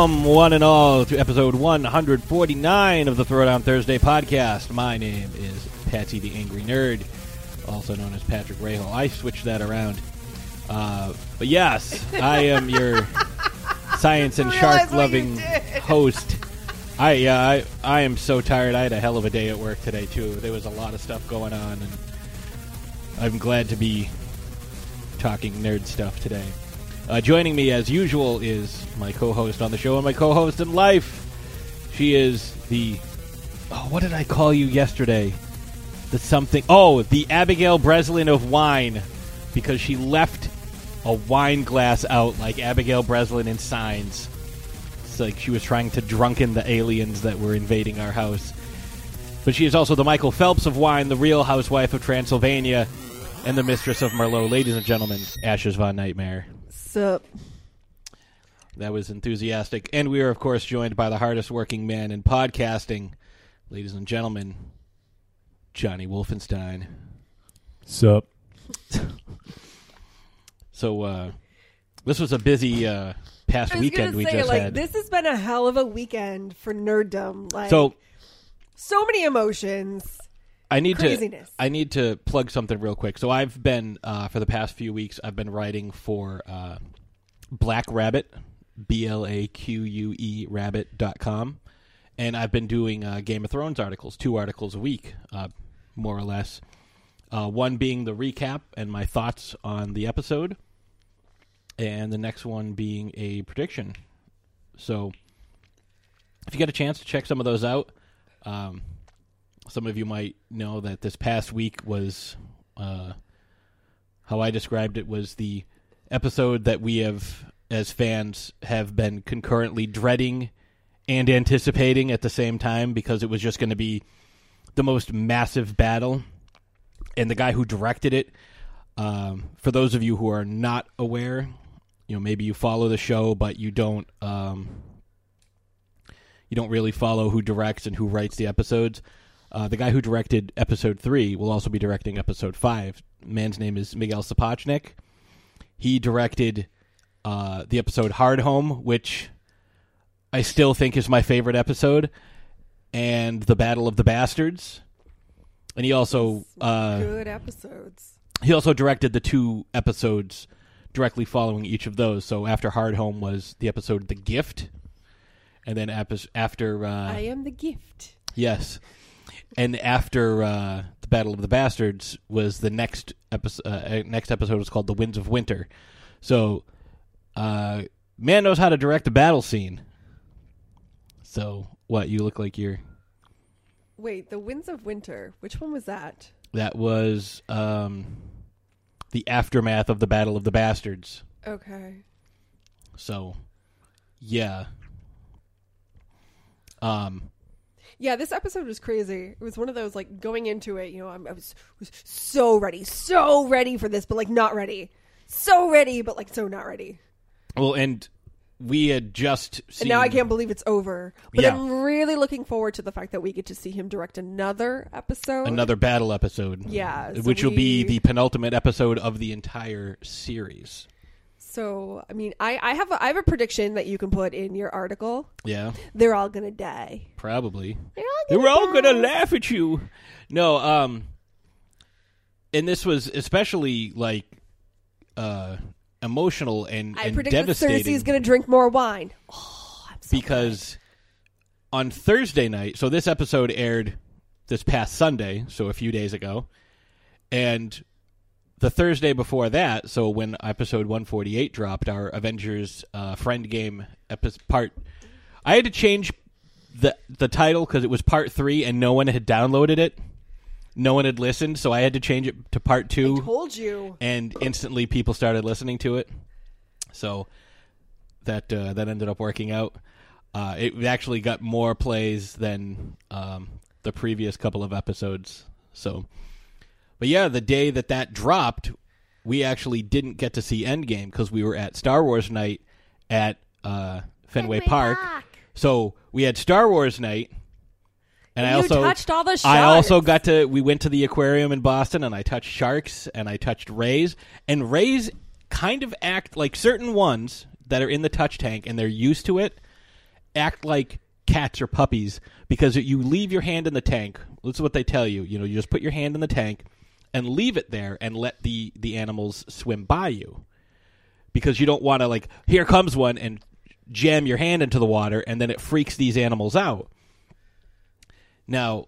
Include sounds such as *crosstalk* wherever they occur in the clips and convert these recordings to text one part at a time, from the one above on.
Welcome, one and all, to episode 149 of the Throwdown Thursday podcast. My name is Patsy the Angry Nerd, also known as Patrick Rahal. I switched that around. Uh, but yes, I am *laughs* your science and shark loving what you did. host. I, yeah, I I am so tired. I had a hell of a day at work today too. There was a lot of stuff going on, and I'm glad to be talking nerd stuff today. Uh, joining me as usual is my co-host on the show and my co-host in life. She is the oh, what did I call you yesterday? The something. Oh, the Abigail Breslin of wine, because she left a wine glass out like Abigail Breslin in Signs. It's like she was trying to drunken the aliens that were invading our house. But she is also the Michael Phelps of wine, the real housewife of Transylvania, and the mistress of Merlot. Ladies and gentlemen, Ashes Von Nightmare. Sup? That was enthusiastic. And we are, of course, joined by the hardest working man in podcasting, ladies and gentlemen, Johnny Wolfenstein. Sup? So, uh, this was a busy uh, past I was weekend gonna we say, just like, had. this has been a hell of a weekend for nerddom. Like, so, so many emotions. I need Craziness. to I need to plug something real quick. So I've been uh, for the past few weeks I've been writing for uh, Blaque Rabbit, B L A Q U E Rabbit dot com, and I've been doing uh, Game of Thrones articles, two articles a week, uh, more or less. Uh, one being the recap and my thoughts on the episode, and the next one being a prediction. So, if you get a chance to check some of those out, um, some of you might know that this past week was uh, how I described it was the episode that we have, as fans, have been concurrently dreading and anticipating at the same time because it was just going to be the most massive battle. And the guy who directed it, um, for those of you who are not aware, you know maybe you follow the show but you don't um, you don't really follow who directs and who writes the episodes. Uh, the guy who directed episode three will also be directing episode five. Man's name is Miguel Sapochnik. He directed uh, the episode Hardhome, which I still think is my favorite episode, and the Battle of the Bastards. And he also uh, Good episodes. he also directed the two episodes directly following each of those. So after Hardhome was the episode The Gift, and then after uh, I am the gift. Yes. And after uh, the Battle of the Bastards was the next episode. Uh, next episode was called "The Winds of Winter." So, uh, man knows how to direct a battle scene. So, what you look like you're. Wait, the Winds of Winter. Which one was that? That was um, the aftermath of the Battle of the Bastards. Okay. So, yeah. Um, Yeah, this episode was crazy. It was one of those like going into it. You know, I'm, I was was so ready, so ready for this, but like not ready. So ready, but like so not ready. well, and we had just seen. And now I can't believe it's over. But Yeah. I'm really looking forward to the fact that we get to see him direct another episode. another battle episode. Yeah, so which will be the penultimate episode of the entire series. So, I mean, I, I have a, I have a prediction that you can put in your article. Yeah, They're all gonna die. probably. They're all gonna all die. gonna laugh at you. No, um, and this was especially like uh emotional and, I and predict that devastating Cersei's gonna drink more wine. Oh, I'm so because on Thursday night, so this episode aired this past Sunday, so a few days ago, and the Thursday before that, so when episode 148 dropped, our Avengers uh, Endgame epi- part, I had to change the the title because it was part three and no one had downloaded it, no one had listened, so I had to change it to part two glad. told you. and instantly people started listening to it. So that uh, that ended up working out. Uh, it actually got more plays than um, the previous couple of episodes. So, but yeah, the day that that dropped, we actually didn't get to see Endgame because we were at Star Wars night at uh, Fenway, Park. So we had Star Wars night. And I you also touched all the sharks. I also got to. We went to the aquarium in Boston, and I touched sharks, and I touched rays, and rays kind of act like certain ones that are in the touch tank, and they're used to it. act like cats or puppies because you leave your hand in the tank. This is what they tell you. You know, you just put your hand in the tank and leave it there and let the the animals swim by you because you don't want to like here comes one and jam your hand into the water and then it freaks these animals out. Now,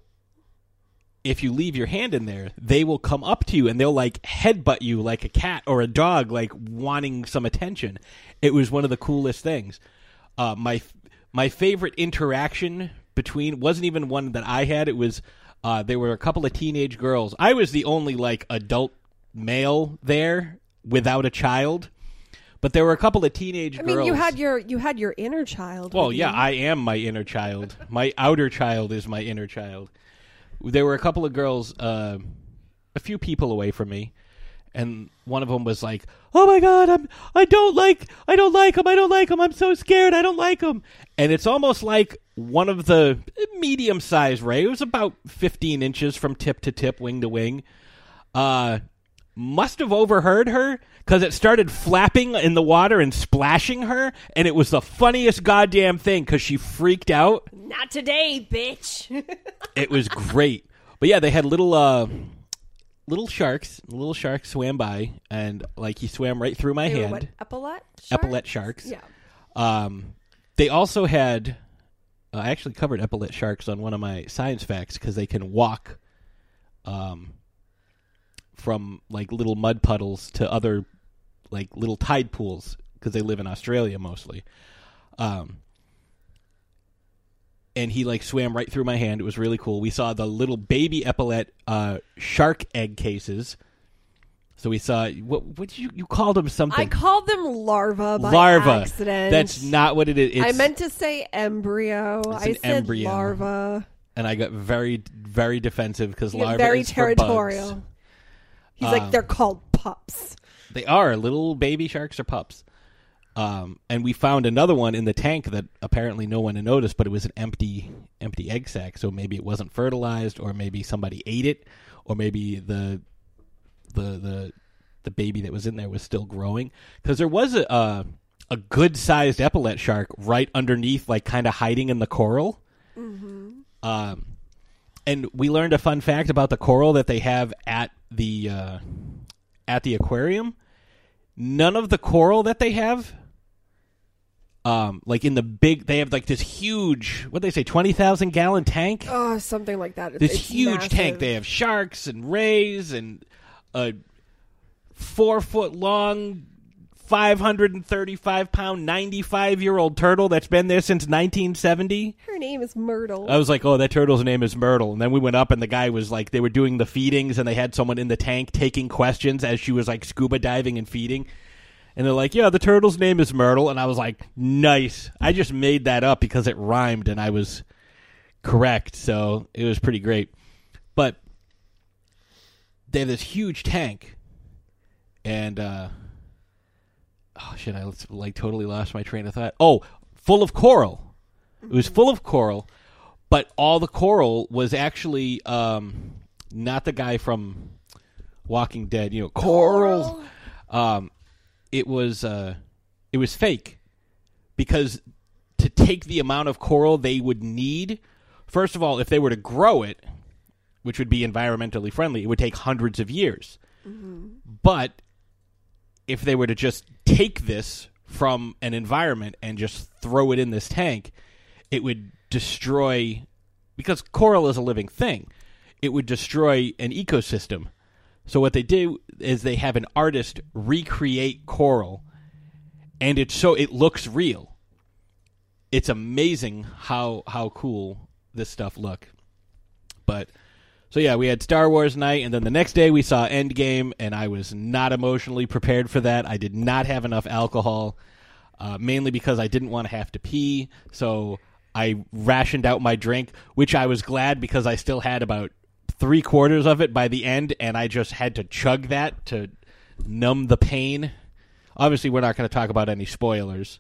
if you leave your hand in there, they will come up to you and they'll like headbutt you like a cat or a dog, like wanting some attention. It was one of the coolest things. Uh, my my favorite interaction between wasn't even one that I had. It was uh, there were a couple of teenage girls. I was the only like adult male there without a child, but there were a couple of teenage girls. I girls. mean, you had your you had your inner child. Well, with yeah, you. I am my inner child. My outer child is my inner child. There were a couple of girls, uh, a few people away from me, and one of them was like, "Oh my god, I'm I don't like I don't like him. I don't like him. I'm so scared. I don't like him." And it's almost like one of the medium-sized ray. It was about 15 inches from tip to tip, wing to wing. Uh, must have overheard her because it started flapping in the water and splashing her, and it was the funniest goddamn thing because she freaked out. not today, bitch. *laughs* It was great. But yeah, they had little uh little sharks. Little sharks swam by and like he swam right through my They were hand. what, epaulette? Epaulet sharks. Yeah. Um they also had uh, I actually covered epaulet sharks on one of my science facts because they can walk um from like little mud puddles to other like little tide pools because they live in Australia mostly. Um and he like swam right through my hand. It was really cool. We saw the little baby epaulet uh, shark egg cases. So we saw what what did you you called them something I called them larva by larva. accident. That's not what it is. It's, I meant to say embryo. It's I said embryo. larva. and I got very very defensive because larva very is for bugs. territorial. He's Um, like, they're called pups. They are little baby sharks or pups. Um, and we found another one in the tank that apparently no one had noticed, but it was an empty empty egg sac. So maybe it wasn't fertilized, or maybe somebody ate it, or maybe the the the the baby that was in there was still growing. Because there was a uh, a good sized epaulet shark right underneath, like kind of hiding in the coral. Um, and we learned a fun fact about the coral that they have at the uh, at the aquarium. None of the coral that they have, um, like in the big, they have like this huge, what they say, twenty thousand gallon tank. Oh, something like that. this It's huge massive. tank. They have sharks and rays and a four foot long, five hundred and thirty five pound, ninety five year old turtle that's been there since nineteen seventy. Her name is Myrtle. I was like, oh, that turtle's name is Myrtle. And then we went up, and the guy was like, they were doing the feedings, and they had someone in the tank taking questions as she was like scuba diving and feeding. And they're like, yeah, the turtle's name is Myrtle. And I was like, nice. I just made that up because it rhymed, and I was correct. So it was pretty great. But they have this huge tank, and uh, oh shit, I like totally lost my train of thought. Oh, full of coral. It was full of coral, but all the coral was actually um, not the guy from Walking Dead. You know, coral. Um, it was uh, it was fake because to take the amount of coral they would need, first of all, if they were to grow it, which would be environmentally friendly, it would take hundreds of years. But if they were to just take this from an environment and just throw it in this tank, it would destroy because coral is a living thing. It would destroy an ecosystem. So what they do is they have an artist recreate coral and it's so it looks real. It's amazing how how cool this stuff look. But so yeah, we had Star Wars night, and then the next day we saw Endgame, and I was not emotionally prepared for that. I did not have enough alcohol, uh, mainly because I didn't want to have to pee. So I rationed out my drink, which I was glad because I still had about three quarters of it by the end, and I just had to chug that to numb the pain. Obviously, we're not going to talk about any spoilers.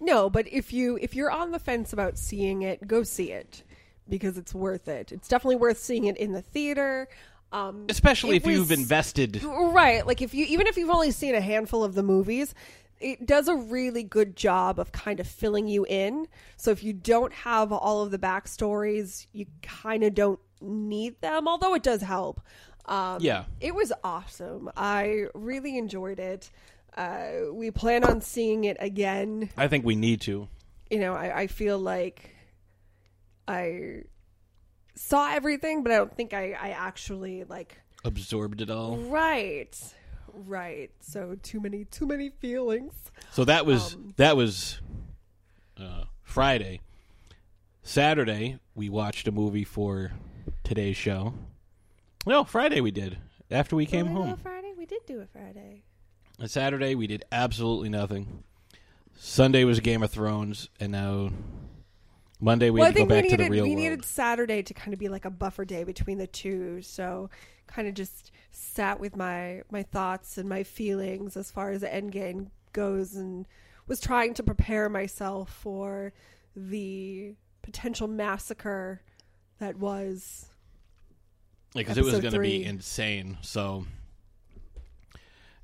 No, but if you if you're on the fence about seeing it, go see it because it's worth it. It's definitely worth seeing it in the theater. Um, Especially if you've invested. right. Like if you even if you've only seen a handful of the movies, it does a really good job of kind of filling you in. So if you don't have all of the backstories, you kind of don't need them, although it does help. Um, Yeah. It was awesome. I really enjoyed it. Uh, we plan on seeing it again. I think we need to. You know, I, I feel like I saw everything, but I don't think I, I actually like Absorbed it all. right, right. So too many, too many feelings. So that was Um, that was uh, Friday. Saturday we watched a movie for today's show. No, Friday we did after we came we do home. Friday, we did do a Friday. On Saturday we did absolutely nothing. Sunday was Game of Thrones, and now Monday we well, had to go back to the real we world. We needed Saturday to kind of be like a buffer day between the two. So kind of just sat with my my thoughts and my feelings as far as the end game goes, and was trying to prepare myself for the potential massacre that was. because it was going to be insane. So,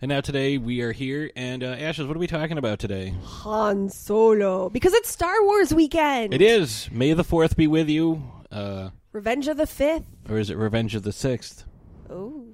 and now today we are here, and uh, Ashes, what are we talking about today? Han Solo because it's Star Wars weekend. It is May the Fourth be with you, uh, Revenge of the Fifth. or is it Revenge of the Sixth? Oh,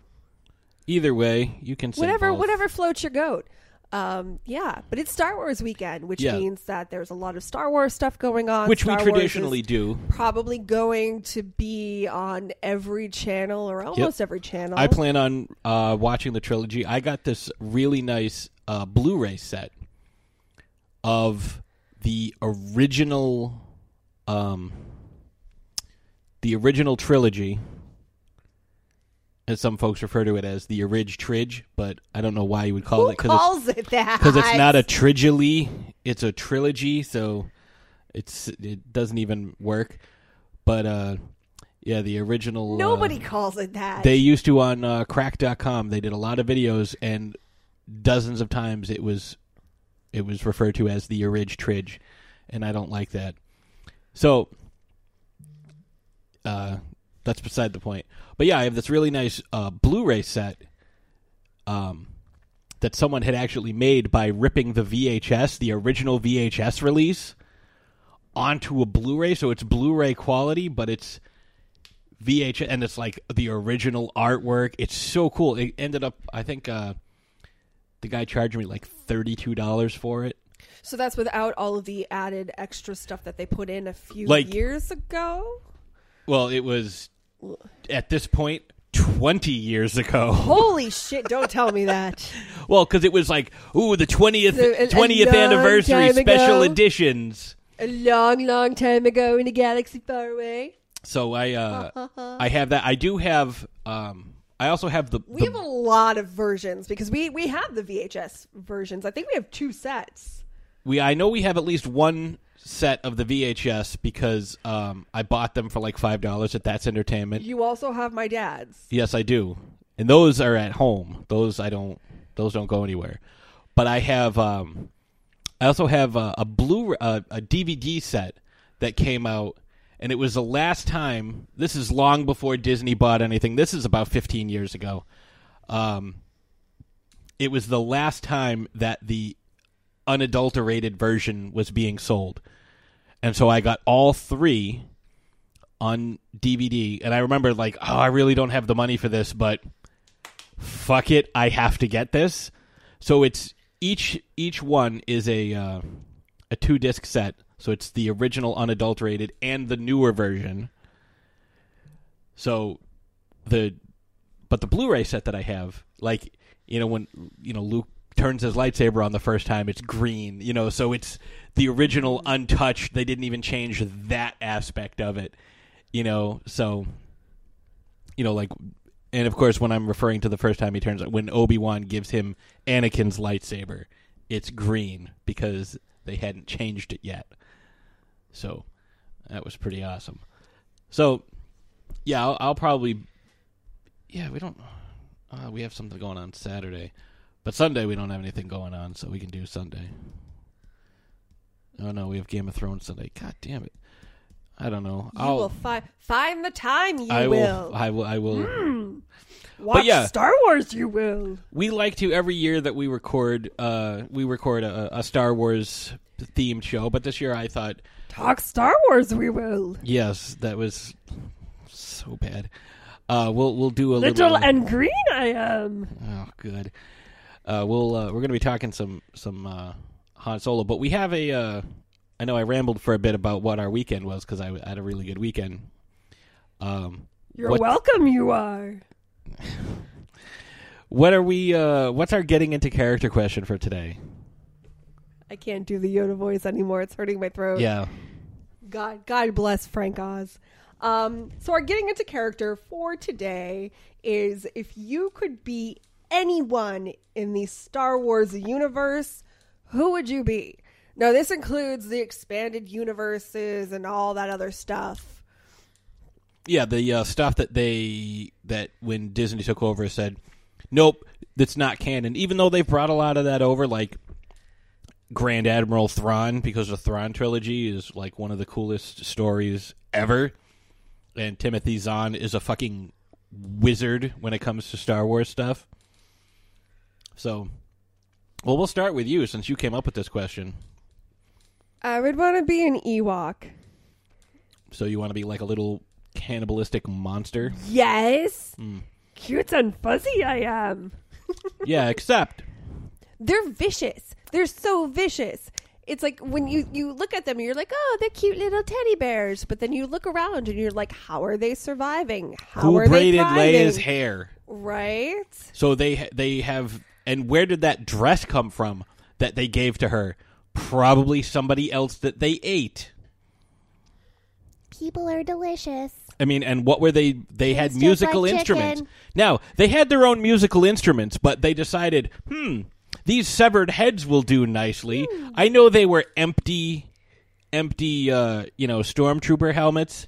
Either way, you can say whatever, both. whatever floats your goat. Um, yeah, but it's Star Wars weekend, which Yeah. means that there's a lot of Star Wars stuff going on. which Star we traditionally do. probably going to be on every channel or almost every channel. I plan on uh, watching the trilogy. I got this really nice uh, Blu-ray set of the original, um, the original trilogy. As some folks refer to it as the Orig Tridge, but I don't know why you would call Who it because calls it that? because it's not a trilogy; it's a trilogy, so it's it doesn't even work. But uh, yeah, the original. uh, Nobody calls it that. they used to on uh, cracked.com they did a lot of videos and dozens of times it was it was referred to as the orig tridge and i don't like that so uh that's beside the point but yeah i have this really nice uh blu-ray set um that someone had actually made by ripping the vhs the original vhs release onto a blu-ray so it's blu-ray quality but it's VHS, and it's like the original artwork. It's so cool. It ended up, I think, uh, the guy charged me like thirty two dollars for it. so that's without all of the added extra stuff that they put in a few Like- years ago. Well, it was at this point twenty years ago. Holy *laughs* shit! Don't tell me that. Well, because it was like, ooh, the twentieth So, a- a twentieth long anniversary special ago. editions. A long, long time ago in a galaxy far away. So I, uh, I have that. I do have. Um, I also have the. We the- have a lot of versions because we we have the VHS versions. I think we have two sets. we I know we have at least one set of the VHS because um, I bought them for like five dollars at That's Entertainment. You also have my dad's. Yes, I do, and those are at home. Those I don't. Those don't go anywhere. But I have. Um, I also have a, a blue a, a DVD set that came out, and it was the last time. This is long before Disney bought anything. This is about fifteen years ago. Um, it was the last time that the unadulterated version was being sold. And so I got all three on DVD. And I remember, like, oh, I really don't have the money for this, but fuck it, I have to get this. So it's each each one is a uh, a two disc set. So it's the original unadulterated and the newer version. So the but the Blu-ray set that I have, like you know when you know Luke turns his lightsaber on the first time, it's green. You know, so it's the original untouched. They didn't even change that aspect of it. You know, so you know like. And of course, when I'm referring to the first time he turns, it, when Obi Wan gives him Anakin's lightsaber, it's green because they hadn't changed it yet. So that was pretty awesome. So yeah, I'll, I'll probably. Yeah, we don't. Uh, we have something going on Saturday, but Sunday we don't have anything going on, so we can do Sunday. Oh no, we have Game of Thrones Sunday. God damn it! I don't know. You I'll, will find find the time. You I will. will. I will. I will. Watch yeah. Star Wars, you will. we like to every year that we record uh we record a, a Star Wars themed show, but this year I thought Talk Star Wars, we will. yes, that was so bad. Uh we'll we'll do a Little little and green I am. Oh, good. Uh, we'll uh, we're going to be talking some some uh, Han Solo, but we have a. Uh, I know I rambled for a bit about what our weekend was because I had a really good weekend. Um, You're What- welcome, you are. *laughs* what are we? Uh, what's our getting into character question for today? I can't do the Yoda voice anymore. It's hurting my throat. Yeah, God, God bless Frank Oz. Um, so our getting into character for today is if you could be anyone in the Star Wars universe, who would you be? Now this includes the expanded universes and all that other stuff. yeah. The uh, stuff that they that when Disney took over said, nope, that's not canon. Even though they've brought a lot of that over, like Grand Admiral Thrawn, because the Thrawn trilogy is like one of the coolest stories ever. And Timothy Zahn is a fucking wizard when it comes to Star Wars stuff. So, well, we'll start with you since you came up with this question. I would want to be an Ewok. So, you want to be like a little cannibalistic monster? Yes. Hmm. Cute and fuzzy I am. *laughs* yeah, except they're vicious. They're so vicious. It's like when you you look at them, you're like, oh, they're cute little teddy bears. But then you look around and you're like, how are they surviving? How who are they braided thriving? Leia's hair? Right? So they they have, and where did that dress come from that they gave to her? Probably somebody else that they ate. People are delicious. I mean, and what were they? They had musical like instruments. chicken. Now they had their own musical instruments, but they decided, hmm, these severed heads will do nicely. Hmm. I know they were empty, empty, uh, you know, stormtrooper helmets,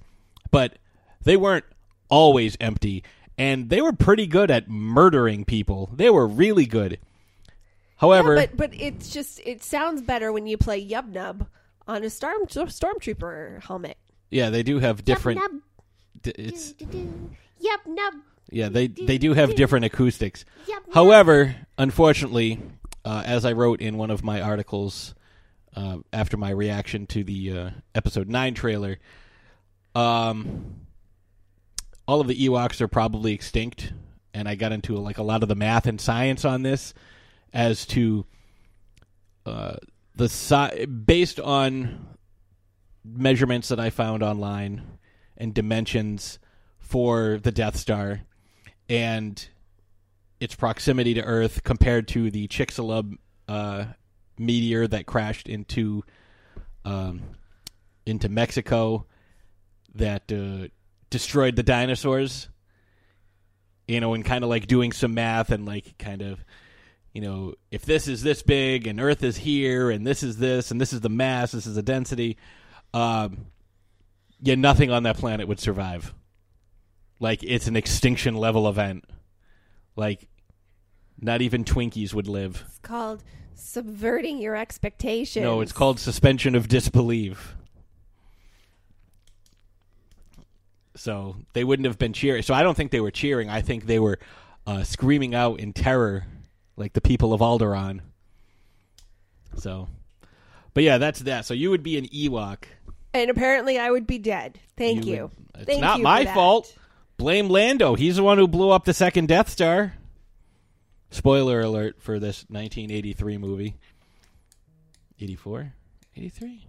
but they weren't always empty, and they were pretty good at murdering people. They were really good. However, Yeah, but but it's just it sounds better when you play Yub Nub on a storm stormtrooper helmet. yeah, they do have different. Yub, nub. It's Do, do, do. Yub, nub. Yeah, they they do have different acoustics. Yub, nub. However, unfortunately, uh, as I wrote in one of my articles uh, after my reaction to the uh, episode nine trailer, um, all of the Ewoks are probably extinct, and I got into like a lot of the math and science on this as to uh, the si- based on measurements that I found online and dimensions for the Death Star and its proximity to Earth compared to the Chicxulub uh, meteor that crashed into um, into Mexico that uh, destroyed the dinosaurs. You know, and kind of like doing some math and like kind of, you know, if this is this big and Earth is here and this is this and this is the mass, this is the density, um, yeah, nothing on that planet would survive. Like it's an extinction level event. Like not even Twinkies would live. It's called subverting your expectations. No, it's called suspension of disbelief. So they wouldn't have been cheering. So I don't think they were cheering. I think they were uh, screaming out in terror, like the people of Alderaan. So, but yeah, that's that. So you would be an Ewok. and apparently I would be dead. Thank You you. would- it's Thank not you my fault. Blame Lando. He's the one who blew up the second Death Star. Spoiler alert for this 1983 movie. 84? 83?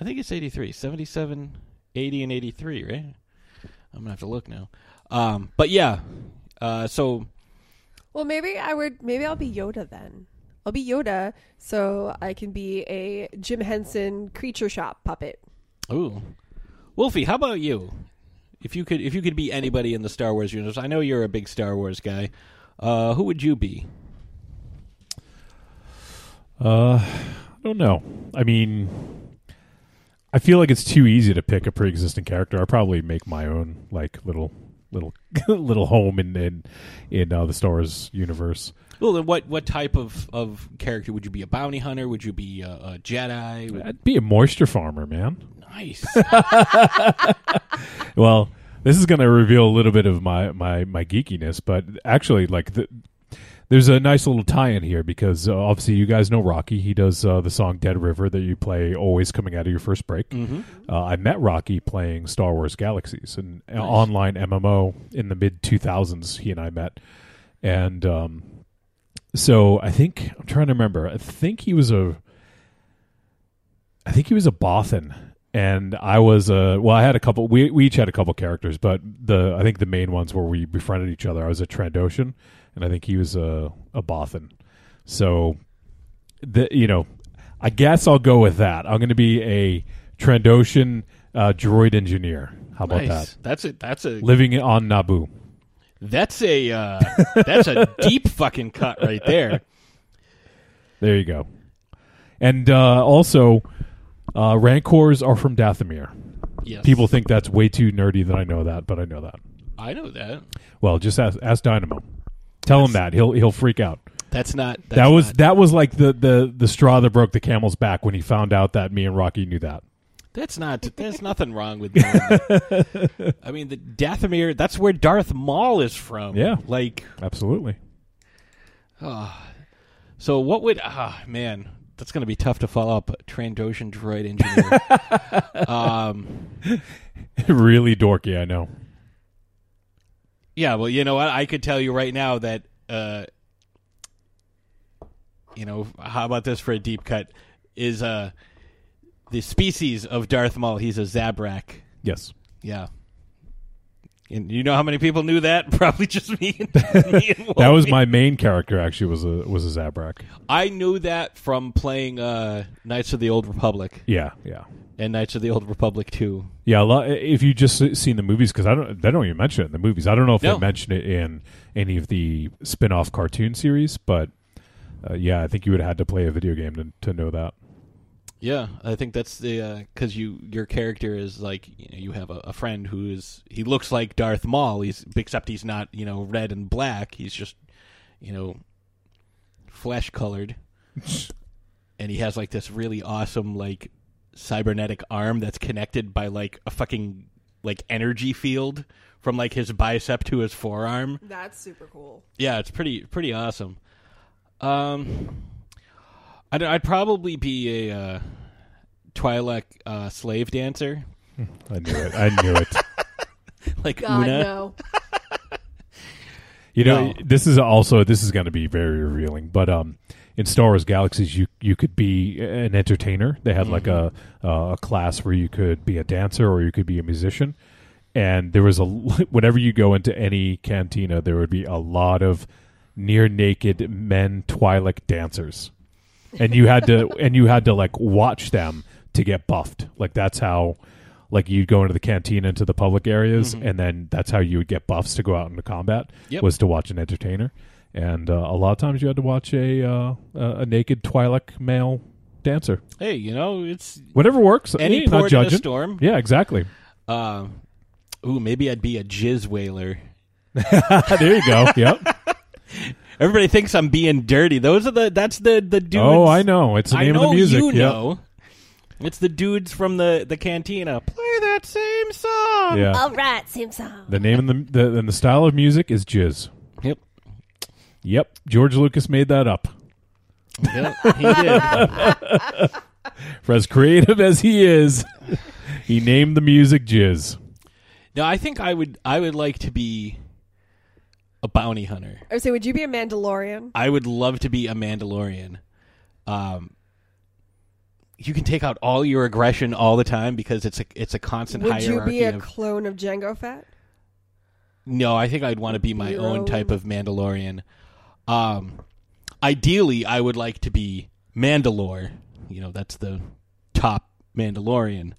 I think it's 83. 77, 80, and 83, right? I'm going to have to look now. Um, but yeah. Uh, so, Well, maybe I would. Maybe I'll be Yoda then. I'll be Yoda, so I can be a Jim Henson creature shop puppet. ooh. Wolfie, how about you? If you could if you could be anybody in the Star Wars universe, I know you're a big Star Wars guy. Uh, who would you be? Uh, I don't know. I mean, I feel like it's too easy to pick a pre-existing character. I probably make my own like little little *laughs* little home in in in uh, the Star Wars universe. Well, then what what type of, of character would you be? A bounty hunter? Would you be a, a Jedi? Would- I'd be a moisture farmer, man. Nice. *laughs* *laughs* Well, this is going to reveal a little bit of my my my geekiness, but actually, like the, there's a nice little tie-in here because uh, obviously you guys know Rocky. He does uh, the song "Dead River" that you play always coming out of your first break. Mm-hmm. Uh, I met Rocky playing Star Wars Galaxies, an uh, online MMO in the mid 2000s. He and I met, and um, so I think I'm trying to remember. I think he was a, I think he was a Bothan, and I was a. Well, I had a couple. We we each had a couple characters, but the I think the main ones where we befriended each other. I was a Trandoshan, and I think he was a a Bothan. So, the you know, I guess I'll go with that. I'm going to be a Trandoshan uh, droid engineer. How about Nice. That's it. that's a? Living on Naboo. that's a uh, *laughs* that's a deep fucking cut right there. There you go. And uh, also, uh, Rancors are from Dathomir. Yes, People think that's way too nerdy that I know that, but I know that. I know that. Well, just ask, ask Dynamo. Tell him that he'll he'll freak out. That's not. That's that was not- that was like the, the the straw that broke the camel's back when he found out that me and Rocky knew that. That's not. There's nothing wrong with that. *laughs* I mean, the Dathomir. That's where Darth Maul is from. Yeah. Like, Absolutely. so what would? Ah, man, that's going to be tough to follow up. Trandoshan droid engineer. *laughs* um, really dorky, I know. Yeah. Well, you know what? I could tell you right now that. Uh, you know, how about this for a deep cut? Is uh, the species of Darth Maul? He's a Zabrak. Yes. Yeah. And you know how many people knew that? *laughs* Probably just me. And, *laughs* me and That was my main character actually was a was a Zabrak. I knew that from playing uh, Knights of the Old Republic Yeah, yeah. and Knights of the Old Republic 2. Yeah, a lot, if you just seen the movies, because I don't, they don't even mention it in the movies. I don't know if No. they mention it in any of the spin-off cartoon series, but uh, yeah, I think you would have had to play a video game to, to know that. Yeah, I think that's the because you your character is like you, know, you have a, a friend who is he looks like Darth Maul. He's except he's not you know red and black. He's just you know flesh colored, *laughs* and he has like this really awesome like cybernetic arm that's connected by like a fucking like energy field from like his bicep to his forearm. That's super cool. Yeah, it's pretty pretty awesome. Um, I'd, I'd probably be a uh, Twi'lek uh, slave dancer, I knew it. I knew it. *laughs* like God Una. no. *laughs* You know, No. this is also this is going to be very revealing, but um, in Star Wars Galaxies, you you could be an entertainer. They had like a a class where you could be a dancer or you could be a musician, and there was a *laughs* whenever you go into any cantina, there would be a lot of near naked men Twi'lek dancers, and you had to and you had to like watch them to get buffed. Like that's how. Like you'd go into the canteen into the public areas, and then that's how you would get buffs to go out into combat Yep. was to watch an entertainer, and uh, a lot of times you had to watch a uh, a naked Twi'lek male dancer. Hey, you know it's Whatever works. any not port in a storm. Yeah, exactly. Uh, ooh, maybe I'd be a jizz wailer. *laughs* there you go. Yep. *laughs* Everybody thinks I'm being dirty. Those are the that's the the dudes. oh, I know. It's the I name know of the music. you Yep. know. It's the dudes from the the cantina. Play that same song. Yeah. All right, same song. The name and the, the and the style of music is jizz. Yep. Yep. George Lucas made that up. Yep. He did. *laughs* For as creative as he is, he named the music jizz. No, I think I would. I would like to be a bounty hunter. I would say, would you be a Mandalorian? I would love to be a Mandalorian. Um, you can take out all your aggression all the time because it's a it's a constant hierarchy. Would you be a of. clone of Jango Fett? No, I think I'd want to be my own own- type of Mandalorian. Um, ideally, I would like to be Mandalore. You know, that's the top Mandalorian.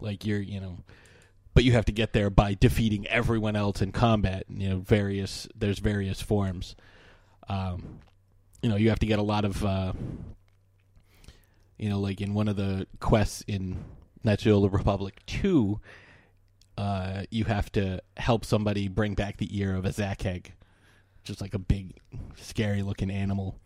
Like you're, you know, but you have to get there by defeating everyone else in combat. You know, various there's various forms. Um, you know, you have to get a lot of, uh, you know, like in one of the quests in the Republic two, uh, you have to help somebody bring back the ear of a Zakkeg, just like a big, scary looking animal.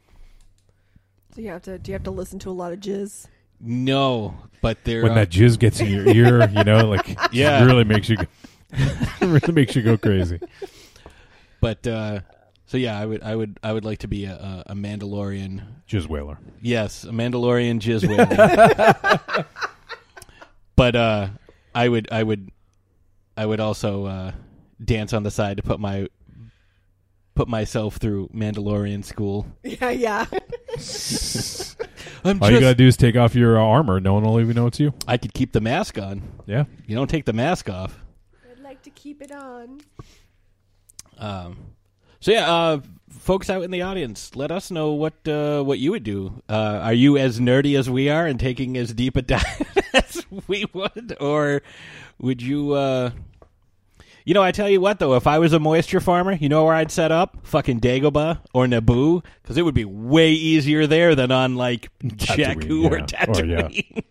So you have to. Do you have to listen to a lot of jizz? No, but they're When uh, that jizz gets in your ear, you know, like *laughs* Yeah. really makes you. go, *laughs* really makes you go crazy. But uh, so yeah, I would I would I would like to be a, a, a Mandalorian. Jizz wailer. Yes, a Mandalorian jizz wailer. *laughs* but uh, I would I would I would also uh, dance on the side to put my put myself through Mandalorian school. *laughs* Yeah, yeah. I'm All you gotta do is take off your uh, armor. No one will even know it's you. I could keep the mask on. Yeah. You don't take the mask off. I'd like to keep it on. Um, so yeah, uh, folks out in the audience, let us know what uh, what you would do. Uh, are you as nerdy as we are and taking as deep a *laughs* dive as we would, or would you? You know, I tell you what though, if I was a moisture farmer, you know where I'd set up? Fucking Dagobah or Naboo, because it would be way easier there than on like *laughs* Jakku or yeah. Or, yeah. Tatooine.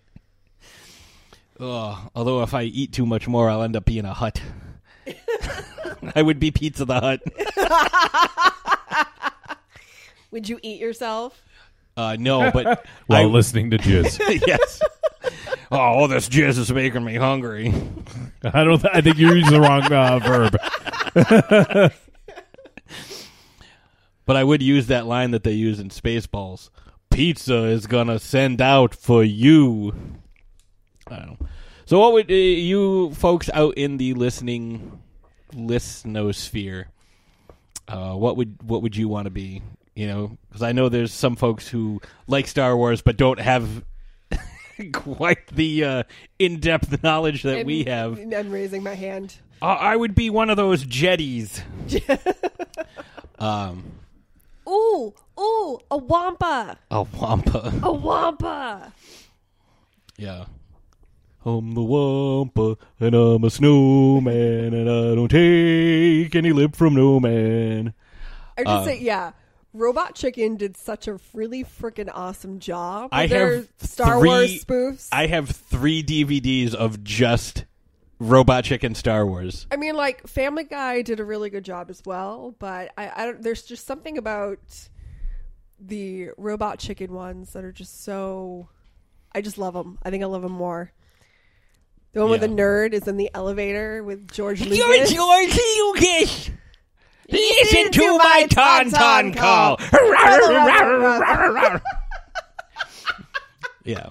*laughs* oh, although if I eat too much more, I'll end up being a Hutt. *laughs* I would be Pizza the Hutt. Would you eat yourself? Uh, no, but *laughs* While I, listening to Jizz. *laughs* yes. Oh, all this jizz is making me hungry. I don't. I think you're using the wrong uh, verb. *laughs* But I would use that line that they use in Spaceballs. Pizza is gonna send out for you. I don't know. So, what would uh, you folks out in the listening listenosphere? Uh, what would what would you want to be? You know, because I know there's some folks who like Star Wars but don't have *laughs* quite the uh, in-depth knowledge that we have. I'm raising my hand. Uh, I would be one of those jetties. *laughs* um, Ooh, ooh, a wampa. a wampa. A wampa. Yeah. I'm the Wampa, and I'm a snowman, and I don't take any lip from no man. I just Uh, say, yeah. Robot Chicken did such a really freaking awesome job. I have Star three- Wars spoofs. I have three DVDs of just Robot Chicken Star Wars. I mean, like Family Guy did a really good job as well, but I, I don't. There's just something about the Robot Chicken ones that are just so. I just love them. I think I love them more. The one with Yeah. the nerd is in the elevator with George Lucas. You're George Lucas! Listen to to my tauntaun call! call. yeah.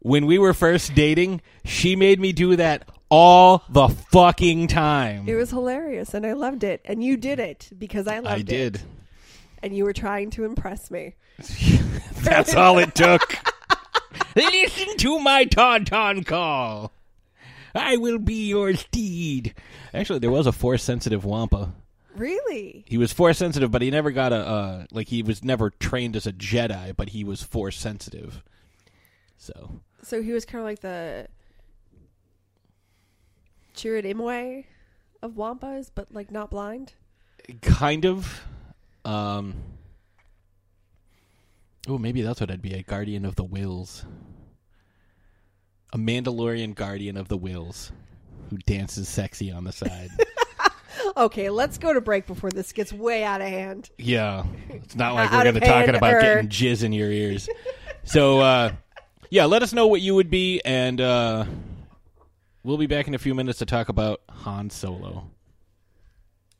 When we were first dating, she made me do that all the fucking time. It was hilarious, and I loved it. And you did it because I loved I it. I did. and you were trying to impress me. *laughs* That's all it took. Listen to my tauntaun call. I will be your steed. Actually, there was a force sensitive Wampa. Really? He was force sensitive, but he never got a uh, like. He was never trained as a Jedi, but he was force sensitive. So So he was kind of like the Chirrut Imwe of Wampas, but like not blind. kind of. Um. Oh, maybe that's what I'd be—a guardian of the Whills, a Mandalorian guardian of the Whills, who dances sexy on the side. *laughs* Okay, let's go to break before this gets way out of hand. Yeah, it's not like *laughs* we're going to talking about or- getting jizz in your ears. so, uh, yeah, let us know what you would be, and uh, we'll be back in a few minutes to talk about Han Solo.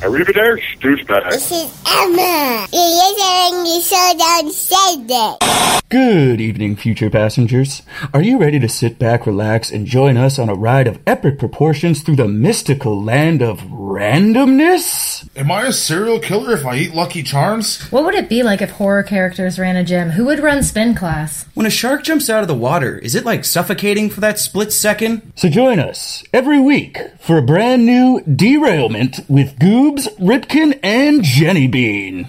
Arrivederci, douchebag. This is Emma. You're listening to Showdown Sunday. Good evening, future passengers. Are you ready to sit back, relax, and join us on a ride of epic proportions through the mystical land of randomness? Am I a serial killer if I eat Lucky Charms? What would it be like if horror characters ran a gym? Who would run spin class? When a shark jumps out of the water, is it like suffocating for that split second? So join us every week for a brand new derailment with Goobs, Ripkin, and Jenny Bean.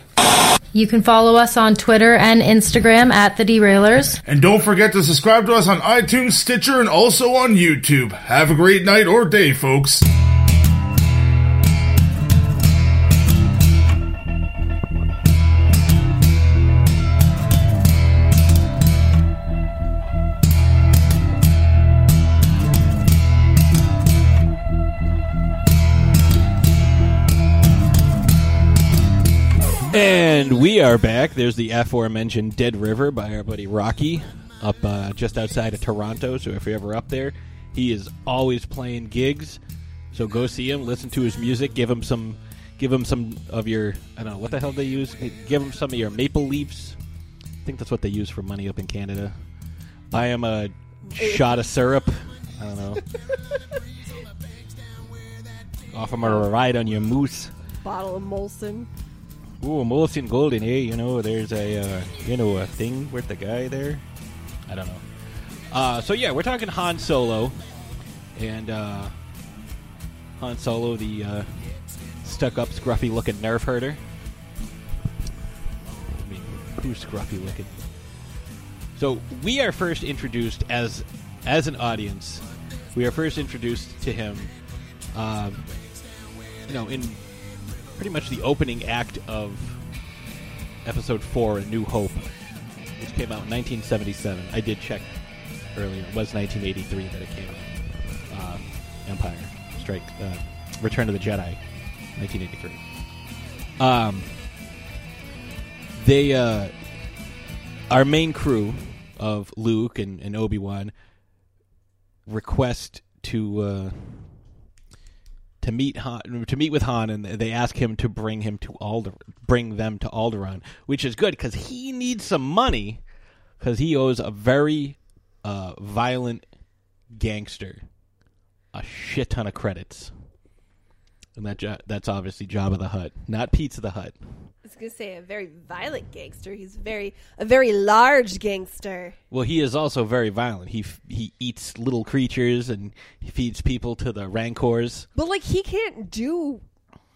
You can follow us on Twitter and Instagram at The Derailers. And don't forget to subscribe to us on iTunes, Stitcher, and also on YouTube. Have a great night or day, folks. And we are back. There's the aforementioned Dead River by our buddy Rocky up uh, just outside of Toronto. So if you're ever up there, he is always playing gigs. So go see him, listen to his music, give him some, give him some of your I don't know what the hell they use. Give him some of your maple leaves. I think that's what they use for money up in Canada. Buy him a shot of syrup. I don't know. *laughs* Offer him a ride on your moose. Bottle of Molson. Ooh, Molson Golden, hey, you know, there's a, uh, you know, a thing with the guy there. I don't know. Uh, so yeah, we're talking Han Solo, and uh, Han Solo, the uh, stuck-up, scruffy-looking nerf herder. I mean, who's scruffy-looking? So we are first introduced as as an audience. We are first introduced to him, um, you know, in pretty much the opening act of episode four, A New Hope, which came out in 1977. I did check earlier; it was 1983 that it came out. Uh, Empire Strike, uh, Return of the Jedi, 1983. Um, they, uh, our main crew of Luke and, and Obi Wan request to. To meet Han, to meet with Han, and they ask him to bring him to Alder, bring them to Alderaan, which is good because he needs some money because he owes a very uh, violent gangster a shit ton of credits, and that jo- that's obviously Jabba the Hutt, not Pizza the Hutt. I was gonna say a very violent gangster. He's very a very large gangster. Well, he is also very violent. He f- he eats little creatures and he feeds people to the rancors. But like he can't do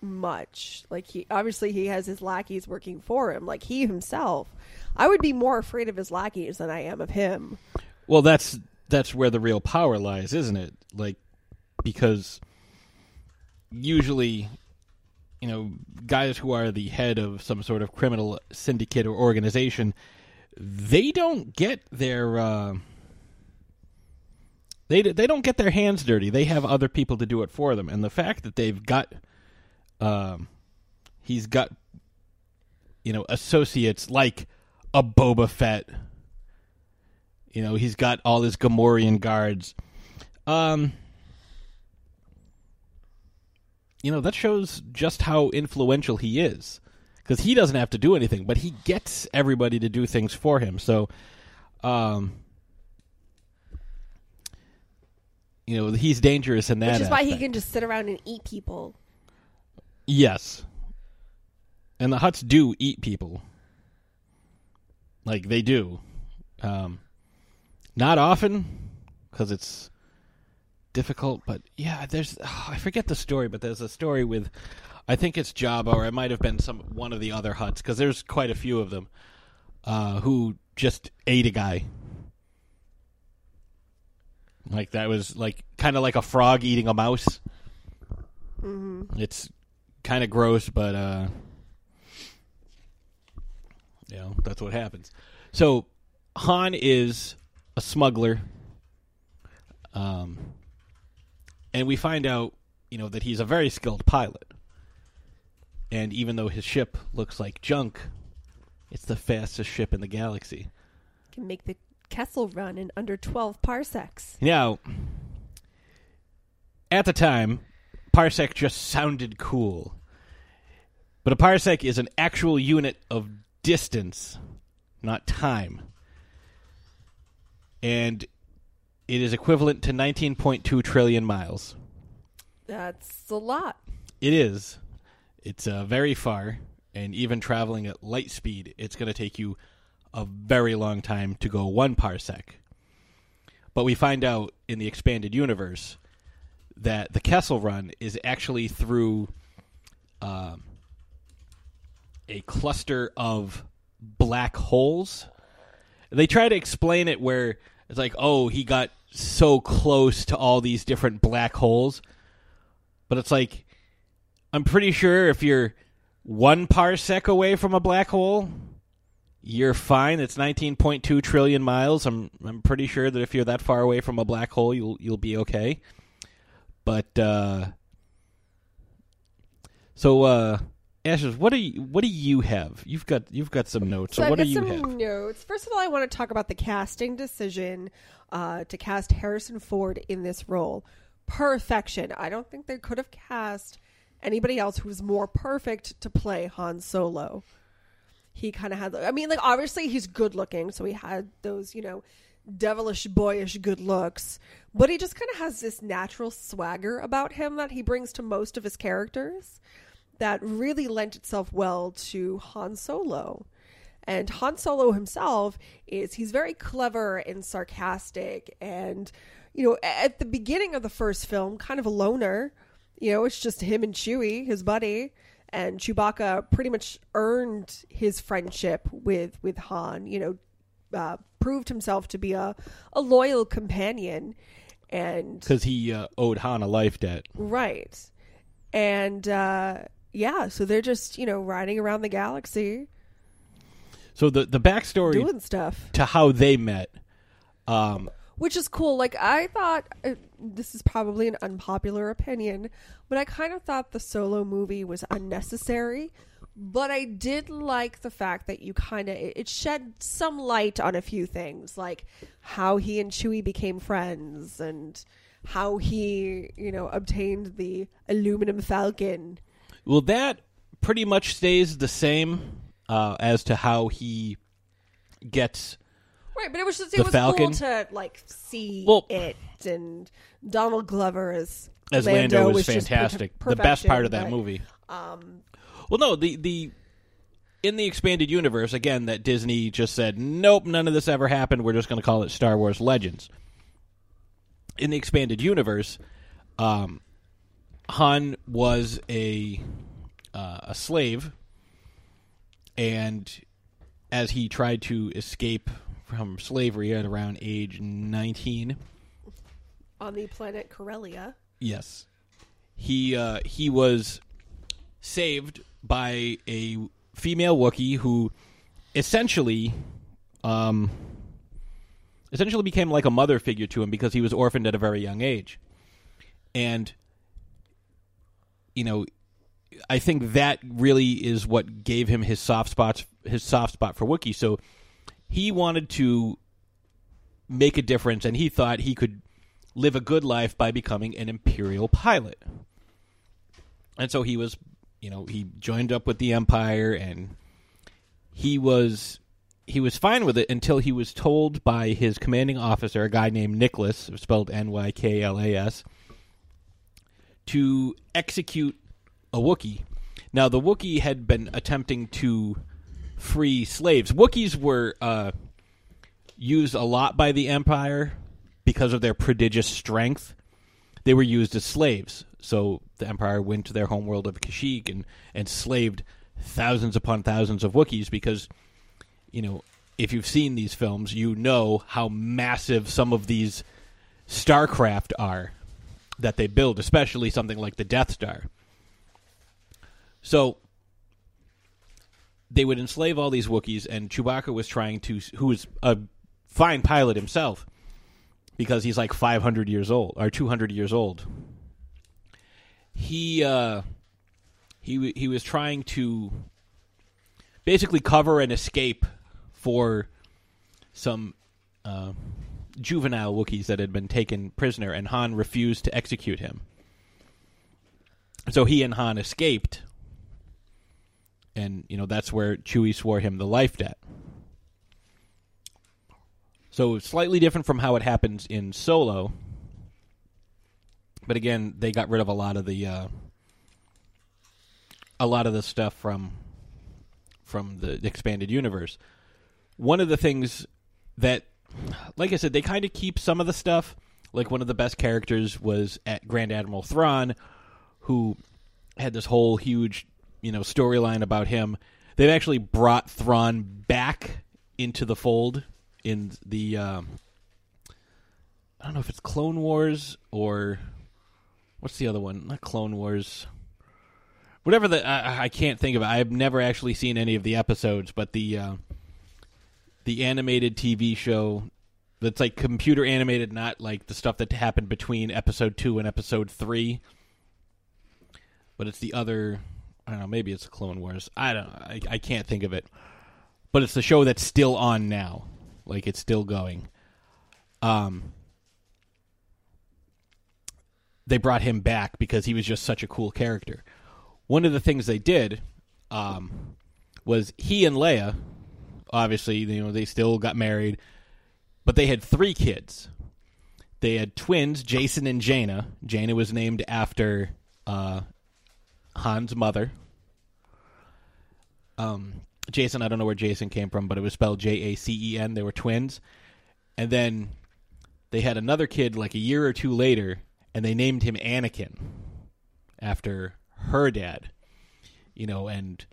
much. Like he obviously he has his lackeys working for him. Like he himself, I would be more afraid of his lackeys than I am of him. Well, that's that's where the real power lies, isn't it? Like because usually you know, guys who are the head of some sort of criminal syndicate or organization, they don't get their uh, they they don't get their hands dirty. They have other people to do it for them, and the fact that they've got, um, he's got, you know, associates like a Boba Fett. You know, he's got all his Gamorrean guards. Um, you know, that shows just how influential he is. Because he doesn't have to do anything, but he gets everybody to do things for him. So, um, you know, he's dangerous in that. Which is why he can just sit around and eat people. Yes. And the Hutts do eat people. Like they do. Um, not often because it's difficult, but yeah, there's oh, *sighs* I forget the story, but there's a story with I think it's Jabba or it might have been some one of the other Hutts because there's quite a few of them uh, who just ate a guy. Like that was like kind of like a frog eating a mouse. Mm-hmm. It's kind of gross, but uh, you know that's what happens. So Han is a smuggler, um, and we find out, you know, that he's a very skilled pilot. And even though his ship looks like junk, it's the fastest ship in the galaxy. Can make the Kessel run in under 12 parsecs. Now, at the time, parsec just sounded cool. But a parsec is an actual unit of distance, not time. And it is equivalent to 19.2 trillion miles. That's a lot. It is. It's uh, very far, and even traveling at light speed, it's going to take you a very long time to go one parsec. But we find out in the expanded universe that the Kessel Run is actually through um, a cluster of black holes. They try to explain it where it's like, oh, he got so close to all these different black holes. But it's like, I'm pretty sure if you're one parsec away from a black hole, you're fine. It's 19.2 trillion miles. I'm I'm pretty sure that if you're that far away from a black hole, you'll you'll be okay. But uh so uh Ashes, what do you what do you have? You've got you've got some notes. So, I've what do got you some have? notes. First of all, I want to talk about the casting decision uh, to cast Harrison Ford in this role. Perfection. I don't think they could have cast anybody else who was more perfect to play Han Solo. He kind of had. I mean, like obviously he's good looking, so he had those, you know, devilish, boyish good looks. But he just kind of has this natural swagger about him that he brings to most of his characters that really lent itself well to Han Solo. And Han Solo himself is he's very clever and sarcastic and you know at the beginning of the first film kind of a loner. You know, it's just him and Chewie, his buddy, and Chewbacca pretty much earned his friendship with with Han, you know, uh, proved himself to be a a loyal companion and Because he uh, owed Han a life debt. Right. And uh yeah, so they're just, you know, riding around the galaxy So the the backstory doing stuff. to how they met. Um, Which is cool. Like I thought uh, this is probably an unpopular opinion, but I kind of thought the solo movie was unnecessary. But I did like the fact that you kind of it it shed some light on a few things, like how he and Chewie became friends and how he, you know, obtained the aluminum falcon. Well, that pretty much stays the same uh, as to how he gets. Right, but it was just it The was Falcon? cool to like see Well- it and Donald Glover as as Lando, was is just per- fantastic. the best part of that perfection, movie. Um, Well, no, the the in the expanded universe again that Disney just said, nope, none of this ever happened. We're just going to call it Star Wars Legends. In the expanded universe, um, Han was a uh, a slave, and as he tried to escape from slavery at around age nineteen, on the planet Corellia. Yes, he uh, he was saved by a female Wookiee who essentially, um, essentially became like a mother figure to him because he was orphaned at a very young age, and you know, I think that really is what gave him his soft spots, his soft spot for Wookiee. So he wanted to make a difference, and he thought he could live a good life by becoming an imperial pilot. And so he was, you know, he joined up with the empire and he was he was fine with it until he was told by his commanding officer, a guy named Nyklas, spelled N Y K L A S, to execute a Wookiee. Now the Wookiee had been attempting to free slaves. Wookiees were uh, used a lot by the Empire because of their prodigious strength. They were used as slaves. So the Empire went to their homeworld of Kashyyyk and enslaved thousands upon thousands of Wookiees because, you know, if you've seen these films, you know how massive some of these starcraft are that they build, especially something like the Death Star. So they would enslave all these Wookiees, and Chewbacca was trying to, who was a fine pilot himself, because he's like 500 years old or 200 years old. He uh, he he was trying to basically cover an escape for some uh, juvenile Wookiees that had been taken prisoner, and Han refused to execute him. So he and Han escaped, and you know that's where Chewie swore him the life debt. So slightly different from how it happens in Solo, but again, they got rid of a lot of the uh, a lot of the stuff from from the expanded universe. One of the things that, like I said, they kind of keep some of the stuff. Like one of the best characters was at Grand Admiral Thrawn, who had this whole huge, you know, storyline about him. They've actually brought Thrawn back into the fold in the. Um, I don't know if it's Clone Wars or what's the other one? Not Clone Wars. Whatever the I, I can't think of it. I've never actually seen any of the episodes, but the uh, the animated TV show that's like computer animated, not like the stuff that happened between episode two and episode three. But it's the other. I don't know. Maybe it's Clone Wars. I don't. I, I can't think of it. But it's the show that's still on now. Like it's still going. Um. They brought him back because he was just such a cool character. One of the things they did um, was he and Leia, obviously, you know, they still got married, but they had three kids. They had twins, Jacen and Jaina. Jaina was named after uh, Han's mother. Um, Jacen, I don't know where Jacen came from, but it was spelled J A C E N. They were twins. And then they had another kid like a year or two later, and they named him Anakin after her dad. You know, and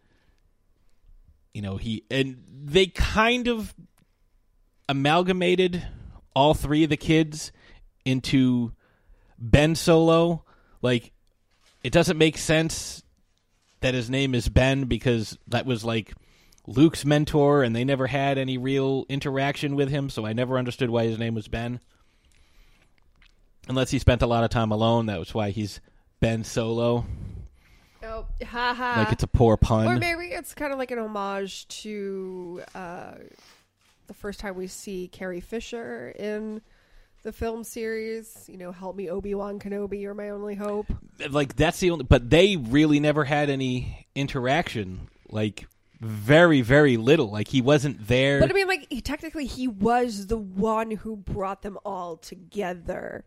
you know, he and they kind of amalgamated all three of the kids into Ben Solo. Like it doesn't make sense that his name is Ben because that was like Luke's mentor and they never had any real interaction with him, so I never understood why his name was Ben. Unless he spent a lot of time alone, that was why he's Ben Solo. Haha. Like it's a poor pun. Or maybe it's kind of like an homage to uh, the first time we see Carrie Fisher in the film series. You know, help me, Obi Wan Kenobi, you're my only hope. like that's the only but they really never had any interaction like very very little like he wasn't there But I mean, like, he, technically, he was the one who brought them all together.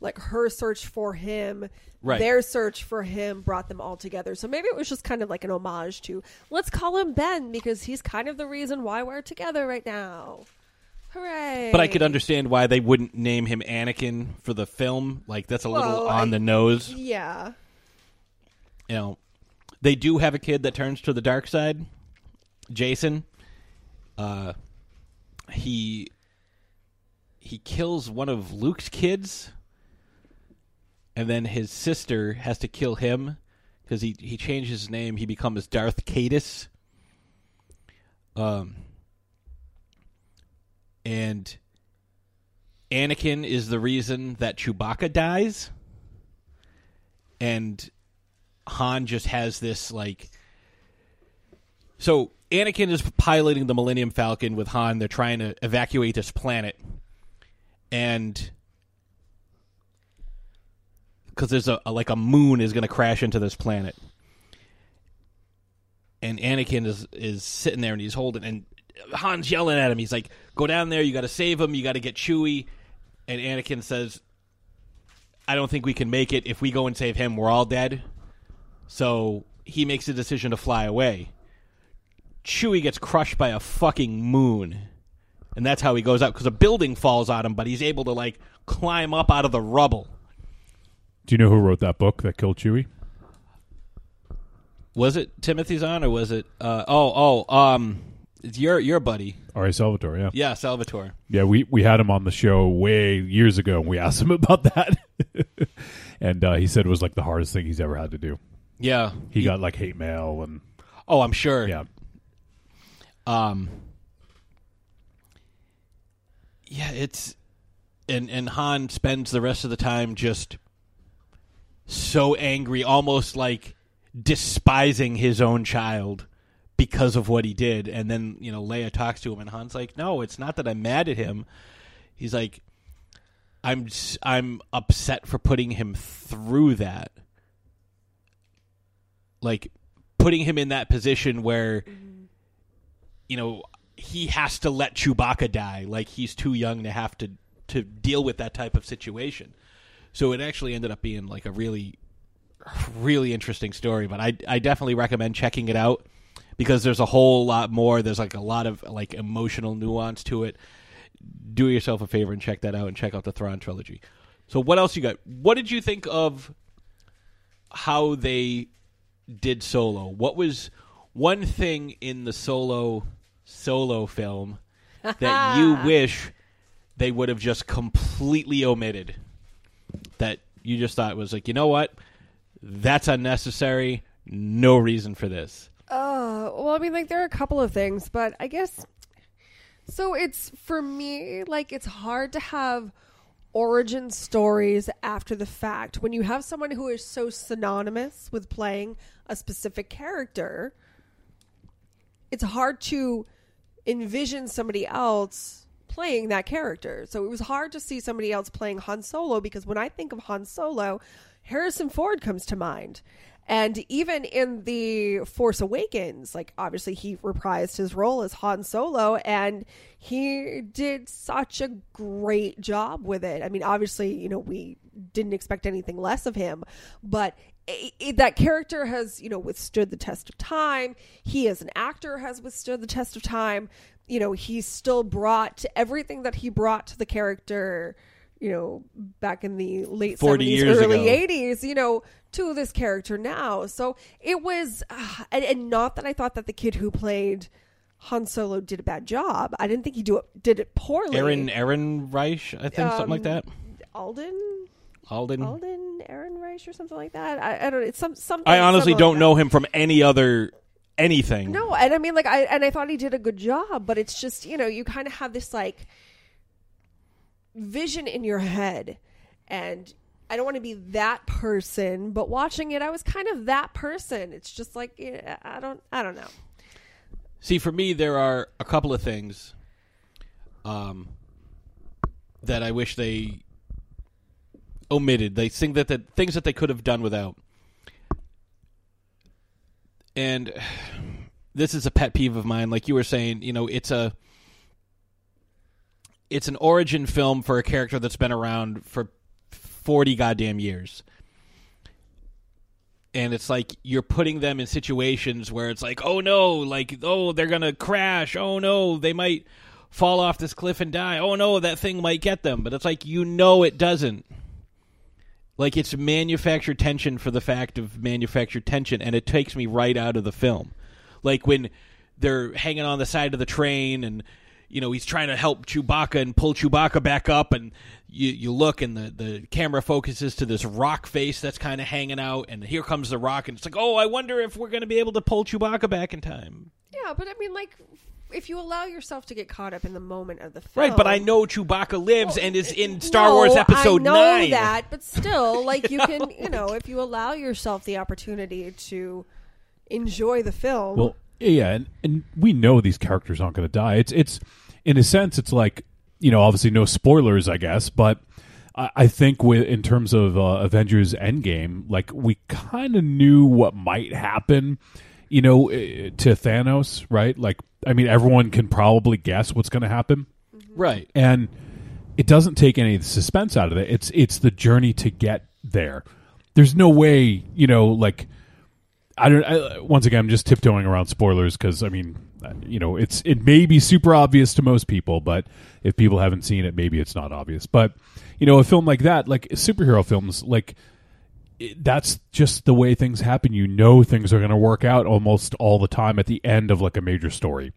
Like, her search for him, Right. their search for him brought them all together. So maybe it was just kind of like an homage to, let's call him Ben because he's kind of the reason why we're together right now. Hooray. but i could understand why they wouldn't name him anakin for the film like that's a little on I- the nose Yeah. you know they do have a kid that turns to the dark side jacen uh he he kills one of luke's kids and then his sister has to kill him because he he changed his name he becomes darth Caedus. um and anakin is the reason that chewbacca dies and Han just has this like so Anakin is piloting the Millennium Falcon with Han. They're trying to evacuate this planet, and because there's a, a like a moon is going to crash into this planet, and Anakin is is sitting there and he's holding and Han's yelling at him. He's like, "Go down there! You got to save him! You got to get Chewie!" And Anakin says, I don't think we can make it. If we go and save him, we're all dead. So he makes a decision to fly away. Chewie gets crushed by a fucking moon. And that's how he goes out because a building falls on him, but he's able to like climb up out of the rubble. Do you know who wrote that book that killed Chewie? Was it Timothy Zahn or was it? Uh, oh, oh, um, it's your your buddy. R.A. Salvatore, yeah. Yeah, Salvatore. Yeah, we, we had him on the show way years ago, and we asked him *laughs* about that. and uh, he said it was like the hardest thing he's ever had to do. Yeah, He got like hate mail and Oh, I'm sure. yeah. Um. Yeah, it's and and Han spends the rest of the time just so angry, almost like despising his own child because of what he did. And then, you know, Leia talks to him and Han's like, "No, it's not that I'm mad at him." He's like, "I'm I'm upset for putting him through that." Like putting him in that position where you know, he has to let Chewbacca die. Like he's too young to have to to deal with that type of situation. So it actually ended up being like a really really interesting story, but I I definitely recommend checking it out because there's a whole lot more. There's like a lot of like emotional nuance to it. Do yourself a favor and check that out and check out the Thrawn trilogy. So what else you got? What did you think of how they did Solo? What was one thing in the Solo solo film that you *laughs* wish they would have just completely omitted? That you just thought was like, you know what? That's unnecessary. No reason for this. Uh, well, I mean, like there are a couple of things, but I guess so. It's for me, like it's hard to have origin stories after the fact when you have someone who is so synonymous with playing a specific character. It's hard to envision somebody else playing that character. So it was hard to see somebody else playing Han Solo because when I think of Han Solo, Harrison Ford comes to mind. And even in The Force Awakens, like obviously he reprised his role as Han Solo and he did such a great job with it. I mean, obviously, you know, we didn't expect anything less of him, but it, it- that character has, you know, withstood the test of time. He as an actor has withstood the test of time. You know, he's still brought everything that he brought to the character, you know, back in the late 40 70s, years early ago. 80s, you know, to this character now. So it was, uh, and, and not that I thought that the kid who played Han Solo did a bad job. I didn't think he do it, did it poorly. Aaron Aaron Reich, I think something like Um, that. Alden, Alden. Alden, Aaron Reich or something like that. I, I don't. It's some something. I honestly something don't like know him from any other anything. No, and I mean, like, I and I thought he did a good job, but it's just you know, you kind of have this like vision in your head, and I don't want to be that person, but watching it, I was kind of that person. It's just like yeah, I don't, I don't know. See, for me, there are a couple of things um, that I wish they omitted. They think that the things that they could have done without. And *sighs* this is a pet peeve of mine. Like you were saying, you know, it's a it's an origin film for a character that's been around for forty goddamn years and it's like you're putting them in situations where it's like, oh no, like oh they're gonna crash, oh no, they might fall off this cliff and die, oh no, that thing might get them, but it's like you know it doesn't. Like it's manufactured tension for the fact of manufactured tension, and it takes me right out of the film. Like when they're hanging on the side of the train and you know he's trying to help Chewbacca and pull Chewbacca back up, and you you look and the the camera focuses to this rock face that's kind of hanging out, and here comes the rock, and it's like, oh, I wonder if we're going to be able to pull Chewbacca back in time. Yeah, but I mean, like, if you allow yourself to get caught up in the moment of the film, Right, but I know Chewbacca lives and is in Star No, Wars Episode I know Nine. that, but still, like you *laughs* can, you know, if you allow yourself the opportunity to enjoy the film. Well, yeah, and, and we know these characters aren't going to die. It's it's in a sense, it's like you know, obviously no spoilers, I guess, but I, I think with in terms of uh, Avengers Endgame, like we kind of knew what might happen, you know, eh, to Thanos, right? Like, I mean, everyone can probably guess what's going to happen, right? And it doesn't take any of the suspense out of it. It's it's the journey to get there. There's no way, you know, like I don't. I, once again, I'm just tiptoeing around spoilers because I mean, uh, you know, it's it may be super obvious to most people, but if people haven't seen it, maybe it's not obvious. But you know, a film like that, like superhero films, like it, that's just the way things happen. You know, things are going to work out almost all the time at the end of like a major story.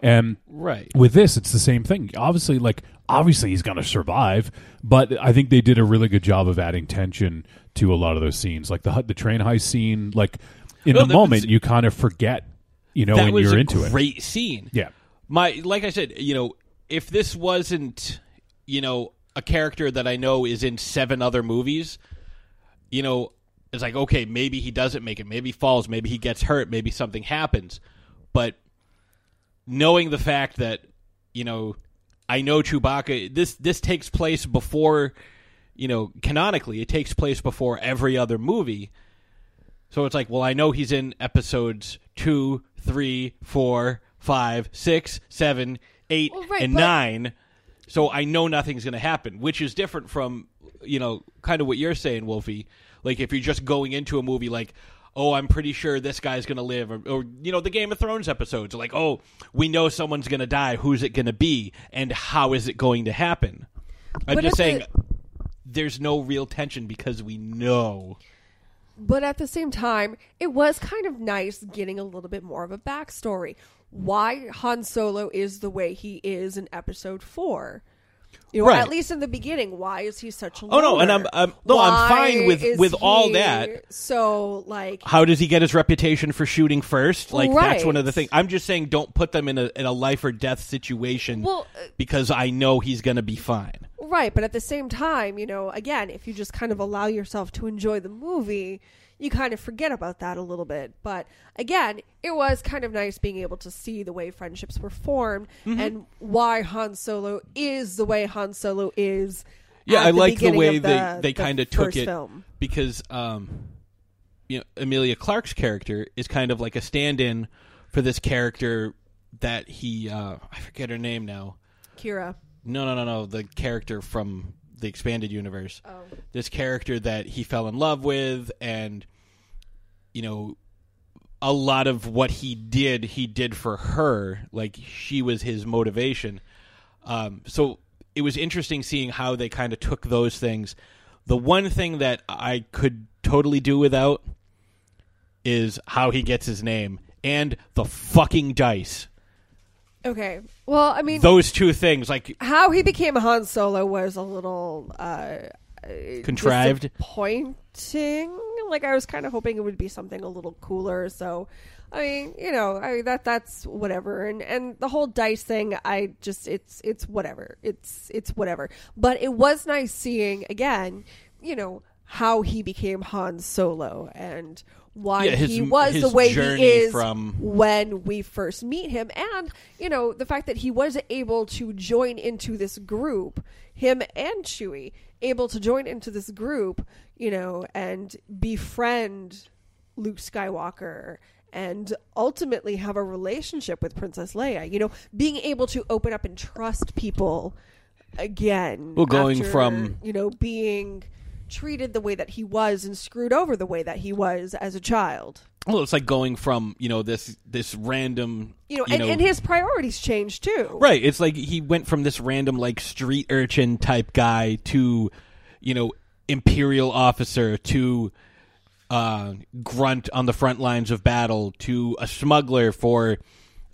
And Right. with this, it's the same thing. Obviously, like obviously he's going to survive, but I think they did a really good job of adding tension to a lot of those scenes, like the the train heist scene. Like in Well, the that was- moment, you kind of forget, you know, when you're a into it. great scene. Yeah. My like I said, you know, if this wasn't, you know, a character that I know is in seven other movies, you know, it's like okay, maybe he doesn't make it, maybe he falls, maybe he gets hurt, maybe something happens, but knowing the fact that you know I know Chewbacca this this takes place before you know canonically it takes place before every other movie. So it's like, well, I know he's in episodes two, three, four, five, six, seven, eight, Well, right, and but- nine. So I know nothing's going to happen, which is different from you know kind of what you're saying, Wolfie. Like if you're just going into a movie like, oh, I'm pretty sure this guy's going to live, or, or you know the Game of Thrones episodes, like, oh, we know someone's going to die. Who's it going to be, and how is it going to happen? I'm But just saying, the- there's no real tension because we know. But at the same time, it was kind of nice getting a little bit more of a backstory. Why Han Solo is the way he is in episode four. You know, Right. at least in the beginning, why is he such a Oh, no, and? I'm- I'm- no, I'm fine with- with all that. So, like, How does he get his reputation for shooting first? Like that's one of the things. I'm just saying, don't put them in a in a life or death situation Well, uh, because I know he's going to be fine. Right, but at the same time, you know, again, if you just kind of allow yourself to enjoy the movie, you kind of forget about that a little bit. But again, it was kind of nice being able to see the way friendships were formed Mhm. and why Han Solo is the way Han Solo is. Yeah, I the like the way of they they the kind of took it Film. because um, you know Emilia Clarke's character is kind of like a stand-in for this character that he uh, I forget her name now. Qi'ra. No, no, no, no. The character from the expanded universe. Oh. This character that he fell in love with, and you know, a lot of what he did, he did for her. Like she was his motivation. Um, so it was interesting seeing how they kind of took those things. The one thing that I could totally do without is how he gets his name and the fucking dice. Okay. Well, I mean, Those two things, like how he became Han Solo was a little uh, Contrived? disappointing. Like I was kind of hoping it would be something a little cooler. So, I mean, you know, I that that's whatever. And and the whole dice thing, I just it's it's whatever. It's it's whatever. But it was nice seeing again, you know, how he became Han Solo and why Yeah, his- he was the way he is from- when we first meet him and you know the fact that he was able to join into this group him and chewie able to join into this group you know and befriend luke skywalker and ultimately have a relationship with princess leia you know being able to open up and trust people again Well, going after, from- you know being treated the way that he was and screwed over the way that he was as a child Well, it's like going from you know this this random you know, and, and his priorities changed too. right. It's like he went from this random like street urchin type guy to you know imperial officer to uh, grunt on the front lines of battle to a smuggler for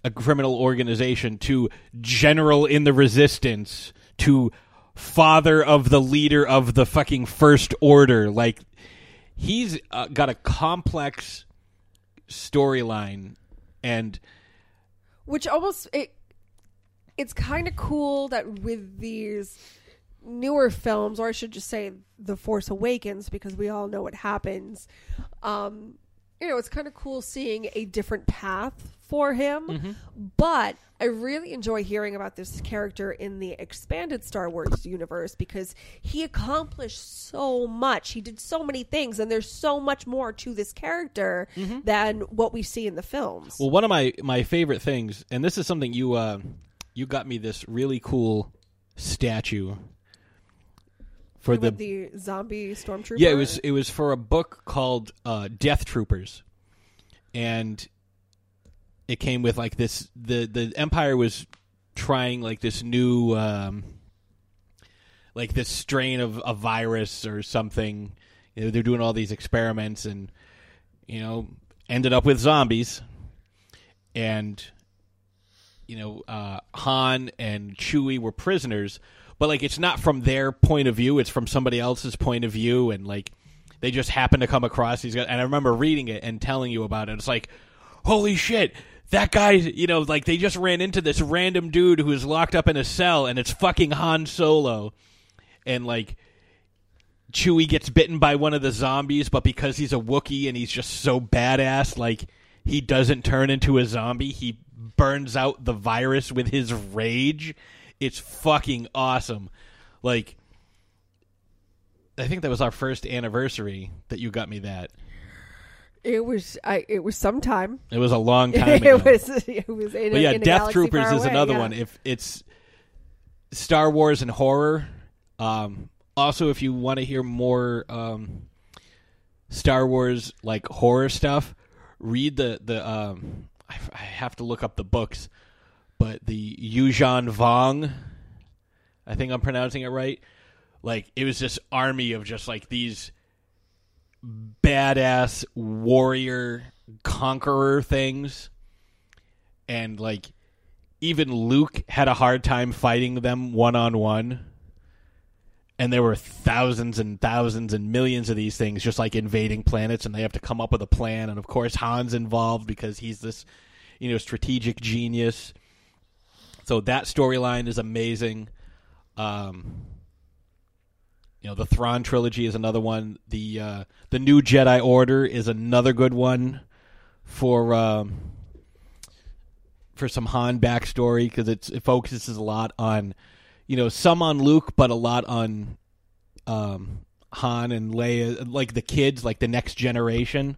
a criminal organization to general in the resistance to father of the leader of the fucking first order. Like he's uh, got a complex storyline and which almost it it's kind of cool that with these newer films or i should just say the force awakens because we all know what happens um you know it's kind of cool seeing a different path for him Mm-hmm. but i really enjoy hearing about this character in the expanded star wars universe because he accomplished so much he did so many things and there's so much more to this character than what we see in the films Well, one of my my favorite things, and this is something you uh, you got me this really cool statue for the, the zombie stormtrooper. yeah it was it was for a book called uh, Death Troopers, and it came with like this the the Empire was trying like this new um, like this strain of a virus or something. You know, they're doing all these experiments and you know ended up with zombies and you know uh, Han and Chewie were prisoners, but like it's not from their point of view; it's from somebody else's point of view, and like they just happen to come across these guys. And I remember reading it and telling you about it. It's like, holy shit! That guy, you know, like they just ran into this random dude who is locked up in a cell, and it's fucking Han Solo, and like Chewie gets bitten by one of the zombies, but because he's a Wookiee and he's just so badass, like he doesn't turn into a zombie. He burns out the virus with his rage. It's fucking awesome. Like I think that was our first anniversary that you got me that. It was I. It was sometime. It was a long *laughs* time ago. it was. *laughs* It was. In but a, yeah, in Death Troopers is away, another yeah. one. If it's Star Wars and horror, um, also if you want to hear more um, Star Wars like horror stuff, read the the. Um, I, I have to look up the books, but the Yuuzhan Vong, I think I'm pronouncing it right. Like it was this army of just like these badass warrior conqueror things. And like even Luke had a hard time fighting them one on one and there were thousands and thousands and millions of these things just like invading planets and they have to come up with a plan. And of course Han's involved because he's this you know strategic genius. So that storyline is amazing. Um you know, the Thrawn trilogy is another one. The uh, the new Jedi Order is another good one for um, for some Han backstory because it focuses a lot on you know some on Luke, but a lot on um, Han and Leia, like the kids, like the next generation.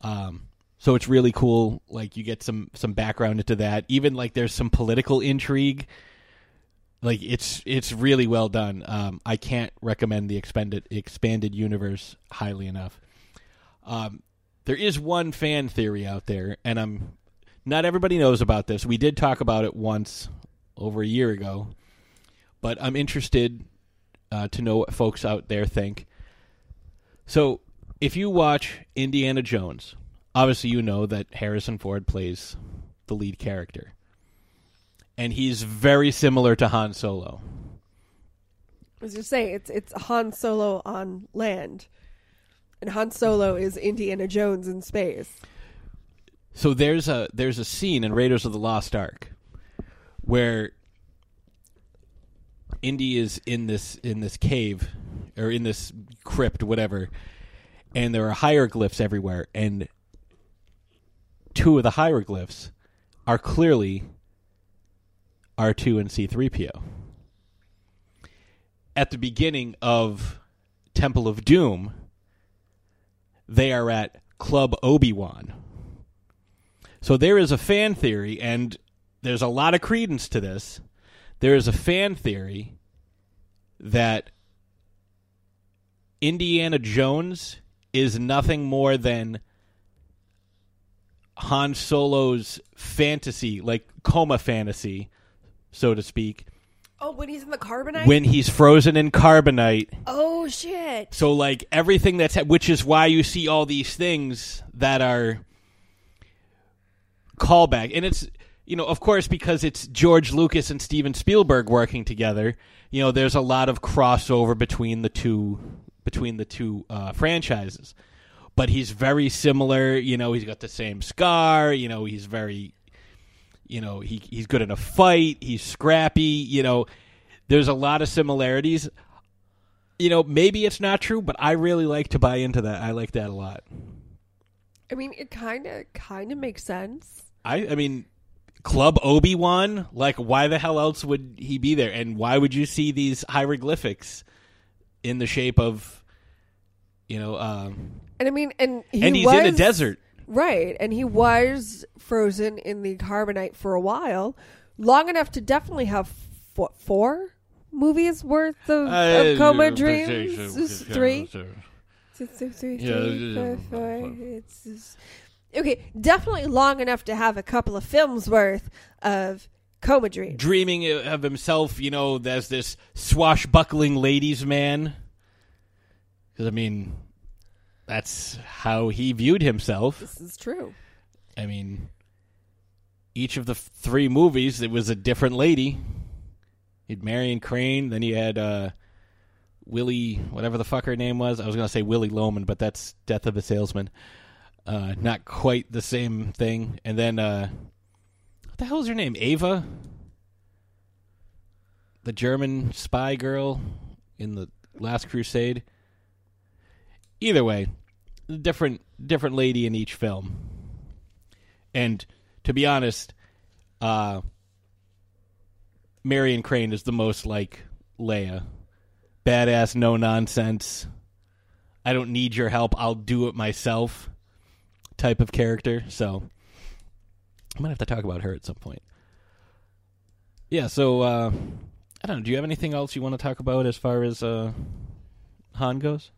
Um, so it's really cool. Like you get some some background into that. Even like there's some political intrigue like it's it's really well done. Um, I can't recommend the expanded expanded universe highly enough. Um, there is one fan theory out there, and I'm not everybody knows about this. We did talk about it once over a year ago, but I'm interested uh, to know what folks out there think. So, if you watch Indiana Jones, obviously you know that Harrison Ford plays the lead character and he's very similar to Han Solo. I was just saying it's it's Han Solo on land, and Han Solo is Indiana Jones in space. So there's a there's a scene in Raiders of the Lost Ark where Indy is in this in this cave or in this crypt, whatever, and there are hieroglyphs everywhere, and two of the hieroglyphs are clearly R2 and C3PO. At the beginning of Temple of Doom, they are at Club Obi-Wan. So there is a fan theory, and there's a lot of credence to this. There is a fan theory that Indiana Jones is nothing more than Han Solo's fantasy, like coma fantasy, so to speak, Oh, when he's in the carbonite. when he's frozen in carbonite. oh shit! So like everything that's which is why you see all these things that are callback, and it's you know of course because it's George Lucas and Steven Spielberg working together. You know, there's a lot of crossover between the two between the two uh, franchises. But he's very similar. You know, he's got the same scar. You know, he's very you know he he's good in a fight he's scrappy you know. There's a lot of similarities. You know maybe it's not true but i really like to buy into that. I like that a lot. I mean, it kind of kind of makes sense. i i mean club obi-wan like why the hell else would he be there? And why would you see these hieroglyphics in the shape of you know um And I mean, and he and he's was, in a desert right? And he was frozen in the carbonite for a while, long enough to definitely have what four movies worth of, of coma dreams? Three. Two, two, three, Yeah, three, yeah, four, four. It's just- okay, definitely long enough to have a couple of films worth of coma dreams. dreaming of himself, you know, as this swashbuckling ladies' man. Because I mean, that's how he viewed himself. This is true. I mean, each of the three movies, it was a different lady. He'd Marion Crane, then he had uh, Willie, whatever the fuck her name was. I was going to say Willie Loman, but that's Death of a Salesman. Uh, not quite the same thing. And then, uh, what the hell is her name? Ava? The German spy girl in the Last Crusade? Either way, different different lady in each film. And to be honest, uh, Marion Crane is the most like Leia, badass, no nonsense. I don't need your help. I'll do it myself. Type of character. So I might have to talk about her at some point. Yeah. So uh, I don't know. Do you have anything else you want to talk about as far as uh, Han goes?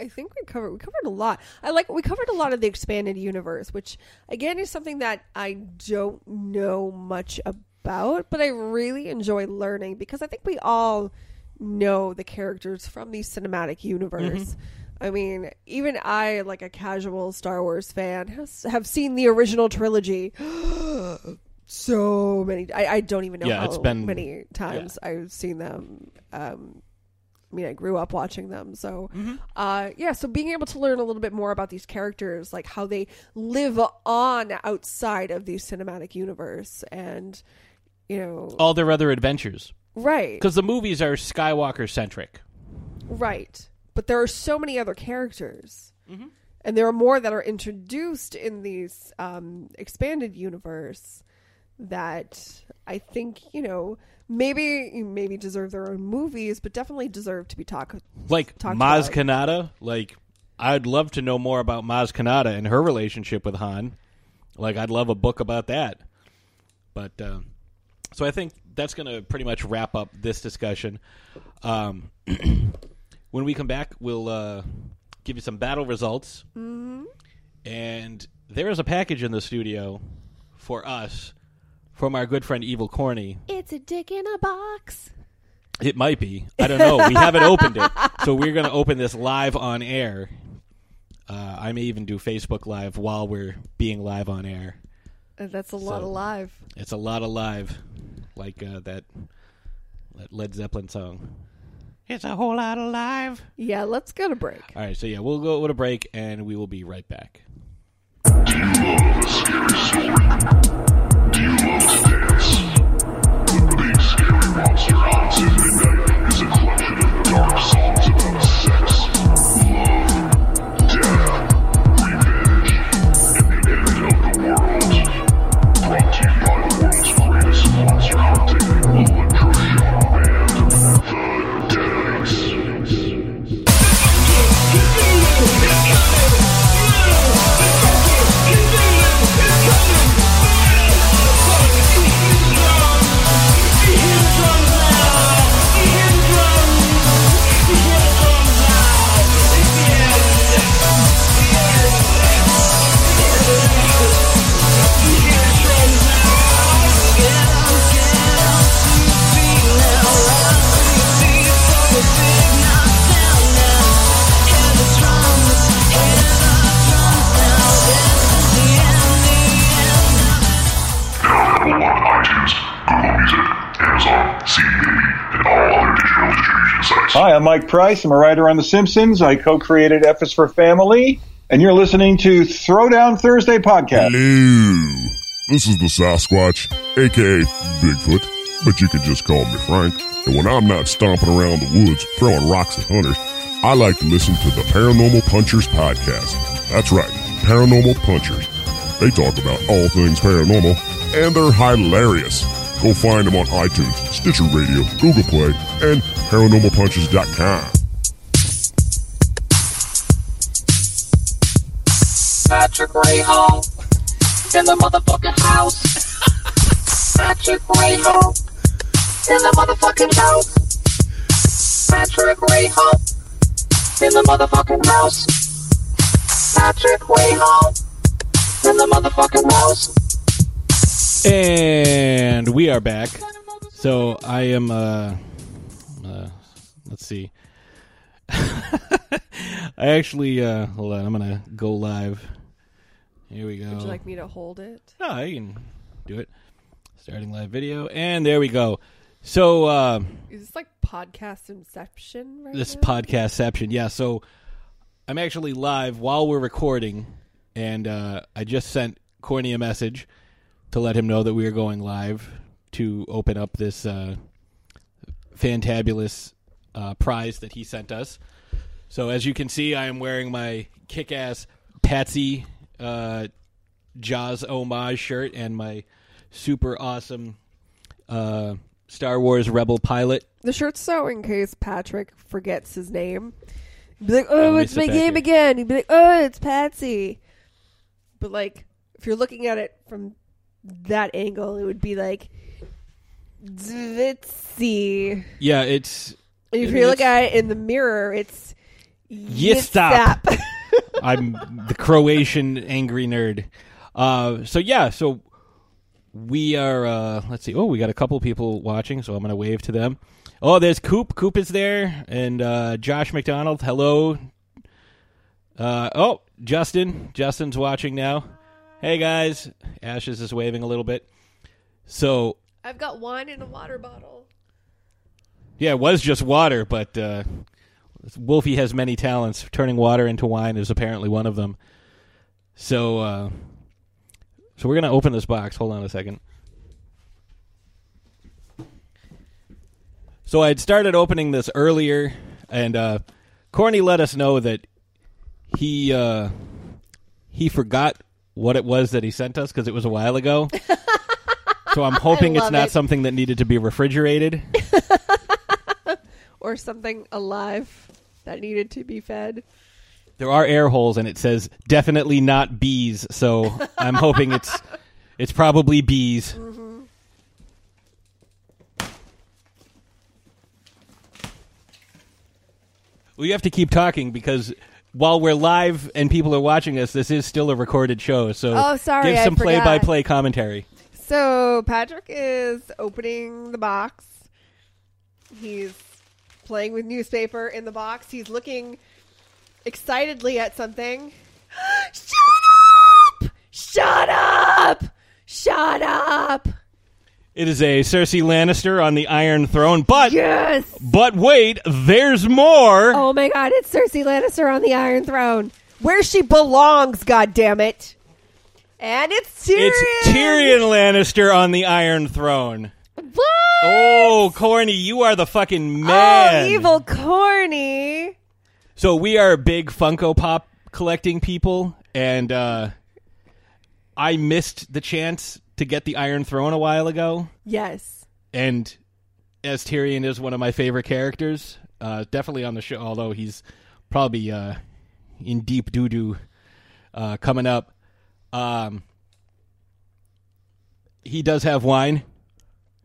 I think we covered we covered a lot. I like we covered a lot of the expanded universe, which again is something that I don't know much about, but I really enjoy learning because I think we all know the characters from the cinematic universe. I mean, even I, like a casual Star Wars fan, has, have seen the original trilogy *gasps* so many. I, I don't even know Yeah, how it's been- many times I've seen them. Um, mean, I grew up watching them, so uh, yeah. So being able to learn a little bit more about these characters, like how they live on outside of the cinematic universe, and you know, All their other adventures. right, Because the movies are Skywalker centric. right. But there are so many other characters, and there are more that are introduced in these um, expanded universe that I think you know maybe maybe deserve their own movies, but definitely deserve to be talked Like talked Maz about. Kanata. Like, I'd love to know more about Maz Kanata and her relationship with Han. Like, I'd love a book about that. But, uh, so I think that's going to pretty much wrap up this discussion. Um, *clears throat* when we come back, we'll uh, give you some battle results. Mhm. And there is a package in the studio for us from our good friend Evil Corny. It's a dick in a box. It might be. I don't know. We haven't opened it. So we're going to open this live on air. Uh, I may even do Facebook Live while we're being live on air. Uh, That's a lot So- of live. It's a lot of live, like uh, that, that Led Zeppelin song. It's a whole lot of live. Yeah, let's go to break. All right, so yeah, we'll go with a break and we will be right back. Hi, I'm Mike Price. I'm a writer on The Simpsons. I co-created F is for Family, and you're listening to Throwdown Thursday podcast. Hello. This is the Sasquatch, aka Bigfoot, but you can just call me Frank. And when I'm not stomping around the woods throwing rocks at hunters, I like to listen to the Paranormal Punchers podcast. That's right, Paranormal Punchers. They talk about all things paranormal, and they're hilarious. Go find them on iTunes, Stitcher Radio, Google Play, and ParanormalPunchers.com. Patrick Ray Hall in the motherfucking house. Patrick Ray Hall in the motherfucking house. Patrick Ray Hall in the motherfucking house. Patrick Ray Hall in the motherfucking house. And we are back. So I am. Uh, uh, let's see. *laughs* I actually. Uh, hold on. I'm gonna go live. Here we go. Would you like me to hold it? No, I can do it. Starting live video, and there we go. So uh, Is this like podcast inception right this now? podcastception, yeah. So I'm actually live while we're recording, and uh, I just sent Corny a message to let him know that we are going live to open up this uh, fantabulous uh, prize that he sent us. So as you can see, I am wearing my kick-ass Patsy uh, Jaws homage shirt and my super awesome uh, Star Wars Rebel pilot. The shirt's so in case Patrick forgets his name. He'd be like, let "Oh, it's my game again." He'd be like, "Oh, it's Patsy." But like, if you're looking at it from that angle, it would be like Zvitsy. Yeah, it's. And if it- you look at it in the mirror, it's Yistap. Yitzhap. *laughs* I'm the Croatian angry nerd. Uh, so yeah, so we are. Uh, let's see. Oh, we got a couple people watching, so I'm going to wave to them. Oh, there's Coop. Coop is there, and uh, Josh McDonald. Hello. Uh, oh, Justin. Justin's watching now. Hey guys, Ashes is waving a little bit. So I've got wine in a water bottle. yeah, it was just water, but uh, Wolfie has many talents. Turning water into wine is apparently one of them. So, uh, so we're gonna open this box. Hold on a second. So I had started opening this earlier, and uh, Corny let us know that he uh, he forgot what it was that he sent us because it was a while ago. *laughs* so I'm hoping it's not it. something that needed to be refrigerated. *laughs* Or something alive that needed to be fed. There are air holes, and it says definitely not bees. So I'm hoping it's *laughs* it's probably bees. Mm-hmm. We have to keep talking because while we're live and people are watching us, this is still a recorded show. So Oh, sorry, give some play-by-play commentary. So Patrick is opening the box. He's playing with newspaper in the box. He's looking excitedly at something. *gasps* Shut up! Shut up! Shut up! It is a Cersei Lannister on the Iron Throne, but yes, but wait, there's more. Oh my god, it's Cersei Lannister on the Iron Throne. Where she belongs, god damn it. And it's Tyrion. It's Tyrion Lannister on the Iron Throne. What? Oh, Corny, you are the fucking man. Oh, evil corny. So we are big Funko Pop collecting people, and uh, I missed the chance to get the Iron Throne a while ago. Yes. And as Tyrion is one of my favorite characters, uh, definitely on the show. Although he's probably uh, in deep doo doo uh, coming up. Um, he does have wine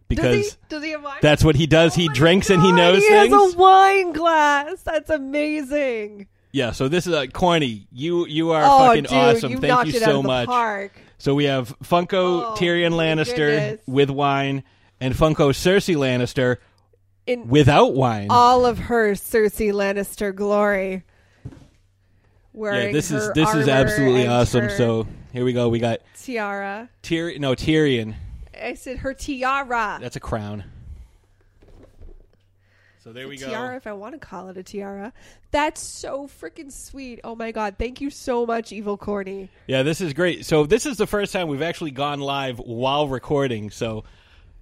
because does he, does he have wine? that's what he does. he drinks and he God, knows he things. has a wine glass. That's amazing. Yeah, so this is uh, corny. You you are Oh, fucking dude, awesome. Thank you so much. park. So we have Funko Oh, Tyrion Lannister goodness. with wine and Funko Cersei Lannister In without wine. all of her Cersei Lannister glory. Yeah, this is this is absolutely awesome. So here we go. We got tiara. Tyrion. No Tyrion. I said her tiara. That's a crown. So there we go. tiara, if I want to call it a tiara. That's so freaking sweet. Oh my god! Thank you so much, Evil Corny. Yeah, this is great. So this is the first time we've actually gone live while recording. So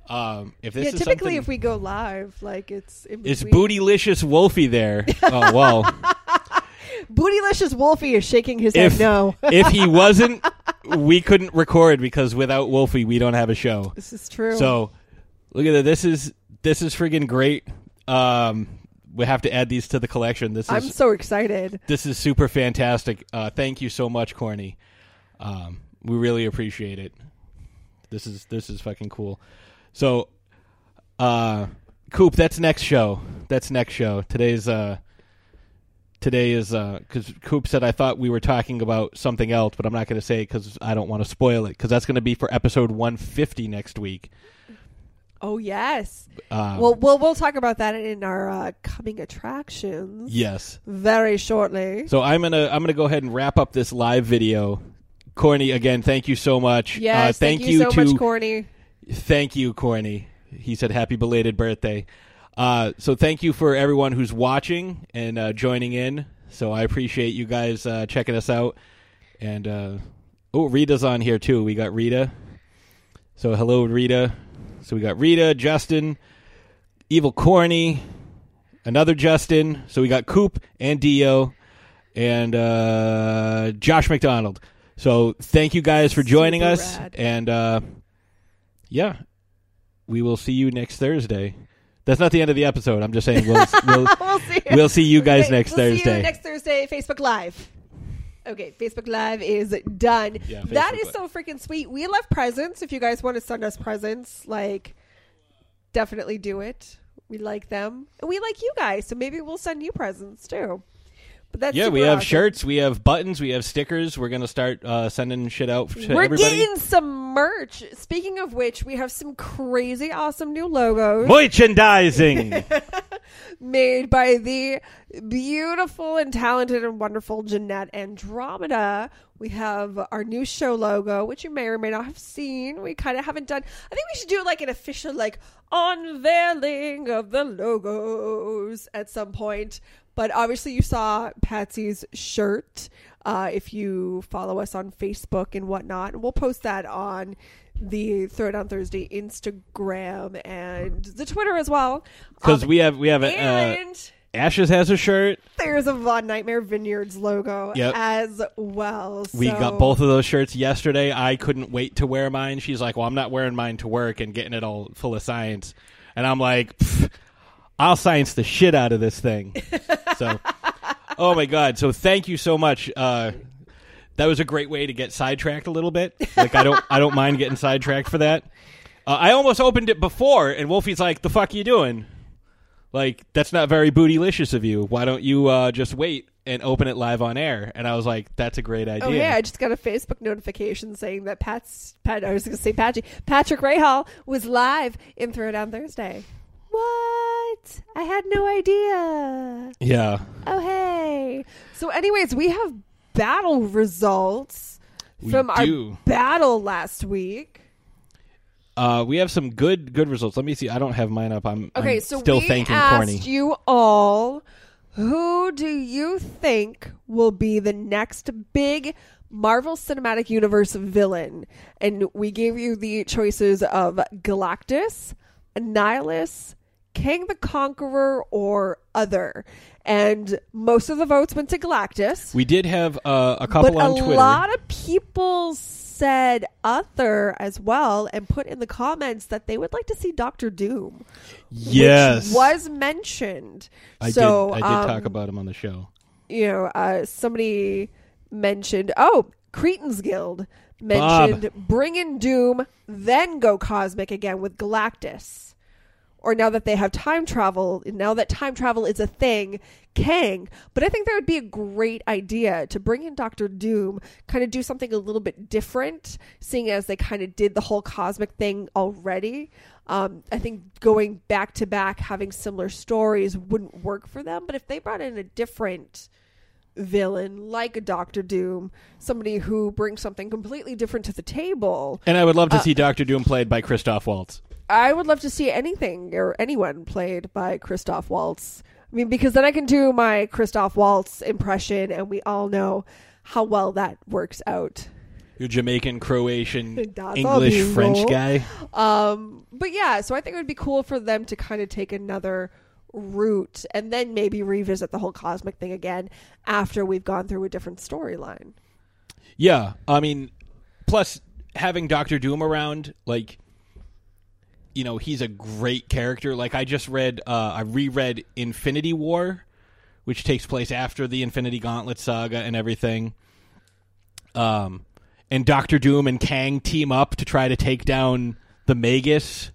um, if this yeah, is typically if we go live, like it's it's bootylicious Wolfie there. *laughs* oh well. Bootylicious Wolfie is shaking his if head no. *laughs* if he wasn't, we couldn't record because without Wolfie, we don't have a show. This is true. So look at that. This is this is friggin' great. Um, we have to add these to the collection. This is I'm so excited. this is super fantastic. Uh, thank you so much, Corny. Um, we really appreciate it. This is this is fucking cool. So, uh, Coop, that's next show. That's next show. Today's uh, today is because Coop said I thought we were talking about something else, but I'm not going to say because I don't want to spoil it because that's going to be for episode 150 next week. Oh yes. Um, well, we'll we'll talk about that in our uh, coming attractions. Yes. Very shortly. So I'm gonna I'm gonna go ahead and wrap up this live video. Corny, again, thank you so much. Yes. uh, thank, you, so to much, Corny. Thank you, Corny. He said happy belated birthday. Uh, so thank you for everyone who's watching and uh, joining in. So I appreciate you guys uh, checking us out. And uh, oh, Rita's on here too. We got Rita. So hello, Rita. So we got Rita, Justin, Evil Corny, another Justin. So we got Coop and Dio and uh, Josh McDonald. So thank you guys for joining Super us, rad. and uh, yeah, we will see you next Thursday. That's not the end of the episode. I'm just saying we'll *laughs* we'll, we'll see. we'll see you guys Okay, next we'll See Thursday. you next Thursday, Facebook Live. Okay, Facebook Live is done. Yeah, that Facebook is so freaking sweet. We love presents. If you guys want to send us presents, like, definitely do it. We like them, and we like you guys. So maybe we'll send you presents too. But that's yeah, we have awesome. shirts, we have buttons, we have stickers. We're gonna start uh, sending shit out to We're everybody. getting some merch. Speaking of which, we have some crazy awesome new logos. Merchandising. *laughs* made by the beautiful and talented and wonderful Jeanette Andromeda. We have our new show logo, which you may or may not have seen. We kind of haven't done. I think we should do like an official like unveiling of the logos at some point. But obviously, you saw Patsy's shirt. Uh, if you follow us on Facebook and whatnot, and we'll post that on the Throwdown Thursday Instagram and the Twitter as well. Because Um, we have we have a uh, and Ashes has a shirt. there's a Von Nightmare Vineyards logo Yep. as well. We got both of those shirts yesterday. I couldn't wait to wear mine. She's like, "Well, I'm not wearing mine to work and getting it all full of science," and I'm like, "Pfft, "I'll science the shit out of this thing." so, *laughs* oh my god! So thank you so much. Uh, that was a great way to get sidetracked a little bit. Like I don't, I don't mind getting sidetracked for that. Uh, I almost opened it before, and Wolfie's like, "The fuck are you doing?" Like that's not very bootylicious of you. Why don't you uh, just wait and open it live on air? And I was like, "That's a great idea." Oh yeah, I just got a Facebook notification saying that Pat's Pat. I was going to say Patchy Patrick Rahal was live in Throwdown Thursday. What? I had no idea. Yeah. Oh hey. So, anyways, we have battle results We from our battle last week. Uh, we have some good good results. Let me see. I don't have mine up. I'm, Okay, I'm so still we thanking asked Corny. you all, who do you think will be the next big Marvel Cinematic Universe villain? And we gave you the choices of Galactus, Annihilus, Kang the Conqueror, or other. And most of the votes went to Galactus. We did have uh, a couple but on a Twitter. A lot of people said other as well and put in the comments that they would like to see Doctor Doom. Yes. Was mentioned. I so, did. I did um, talk about him on the show. You know, uh, somebody mentioned, oh, Cretan's Guild mentioned bring in Doom, then go cosmic again with Galactus. Or now that they have time travel, now that time travel is a thing, Kang. But I think that would be a great idea to bring in Doctor Doom, kind of do something a little bit different, seeing as they kind of did the whole cosmic thing already. Um, I think going back to back, having similar stories wouldn't work for them. But if they brought in a different villain like a Doctor Doom, somebody who brings something completely different to the table, And I would love to uh, see Doctor Doom played by Christoph Waltz. I would love to see anything or anyone played by Christoph Waltz. I mean, because then I can do my Christoph Waltz impression, and we all know how well that works out. Your Jamaican, Croatian, *laughs* English, French guy. Um, but yeah, so I think it would be cool for them to kind of take another route and then maybe revisit the whole cosmic thing again after we've gone through a different storyline. Yeah, I mean, plus having Doctor Doom around, like, you know, he's a great character. Like, I just read, uh, I reread Infinity War, which takes place after the Infinity Gauntlet saga and everything. Um, and Doctor Doom and Kang team up to try to take down the Magus,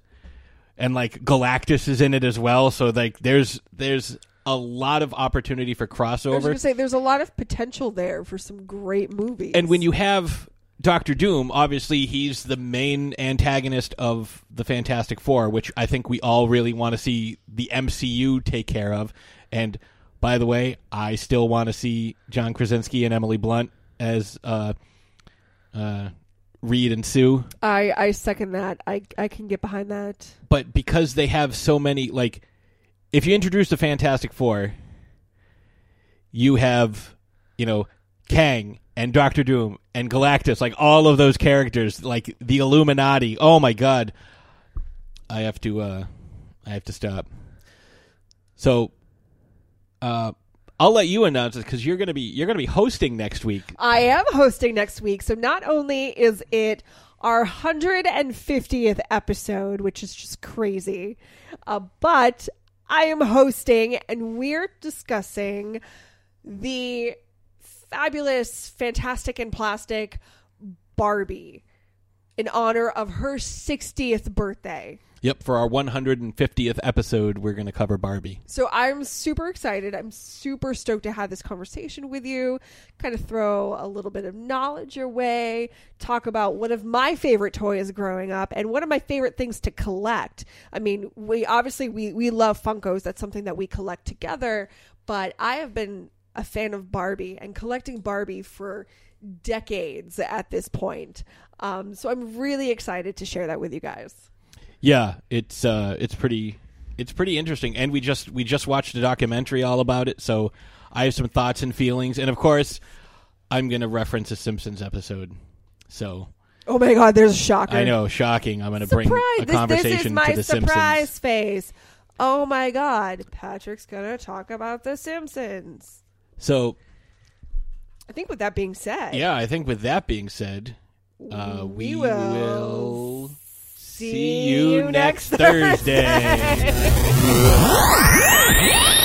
and like Galactus is in it as well. So like, there's there's a lot of opportunity for I was crossover. going to say there's a lot of potential there for some great movies. And when you have Doctor Doom, obviously he's the main antagonist of the Fantastic Four, which I think we all really want to see the MCU take care of. And by the way, I still want to see John Krasinski and Emily Blunt as uh, uh, Reed and Sue. I I second that. I I can get behind that. But because they have so many, like, if you introduce the Fantastic Four, you have, you know, Kang and Doctor Doom and Galactus, like all of those characters, like the Illuminati. Oh my god. I have to uh I have to stop. So Uh, I'll let you announce it because you're gonna be you're gonna be hosting next week. I am hosting next week. So not only is it our 150th episode, which is just crazy, uh, but I am hosting and we're discussing the fabulous, fantastic, and plastic Barbie in honor of her 60th birthday. Yep, for our 150th episode, we're gonna cover Barbie. So I'm super excited. I'm super stoked to have this conversation with you, kind of throw a little bit of knowledge your way, talk about one of my favorite toys growing up and one of my favorite things to collect. I mean, we obviously we we love Funkos. That's something that we collect together, but I have been a fan of Barbie and collecting Barbie for decades at this point. Um, so I'm really excited to share that with you guys. Yeah, it's uh, it's pretty it's pretty interesting, and we just we just watched a documentary all about it, so I have some thoughts and feelings, and of course, I'm going to reference a Simpsons episode. So Oh my God, there's a shocker. I know, shocking. I'm going to bring a This- conversation this, is my to the surprise Simpsons. face. Oh my God, Patrick's gonna talk about the Simpsons. So I think with that being said, yeah, I think with that being said, uh, we, We will, will see you next Thursday. *laughs*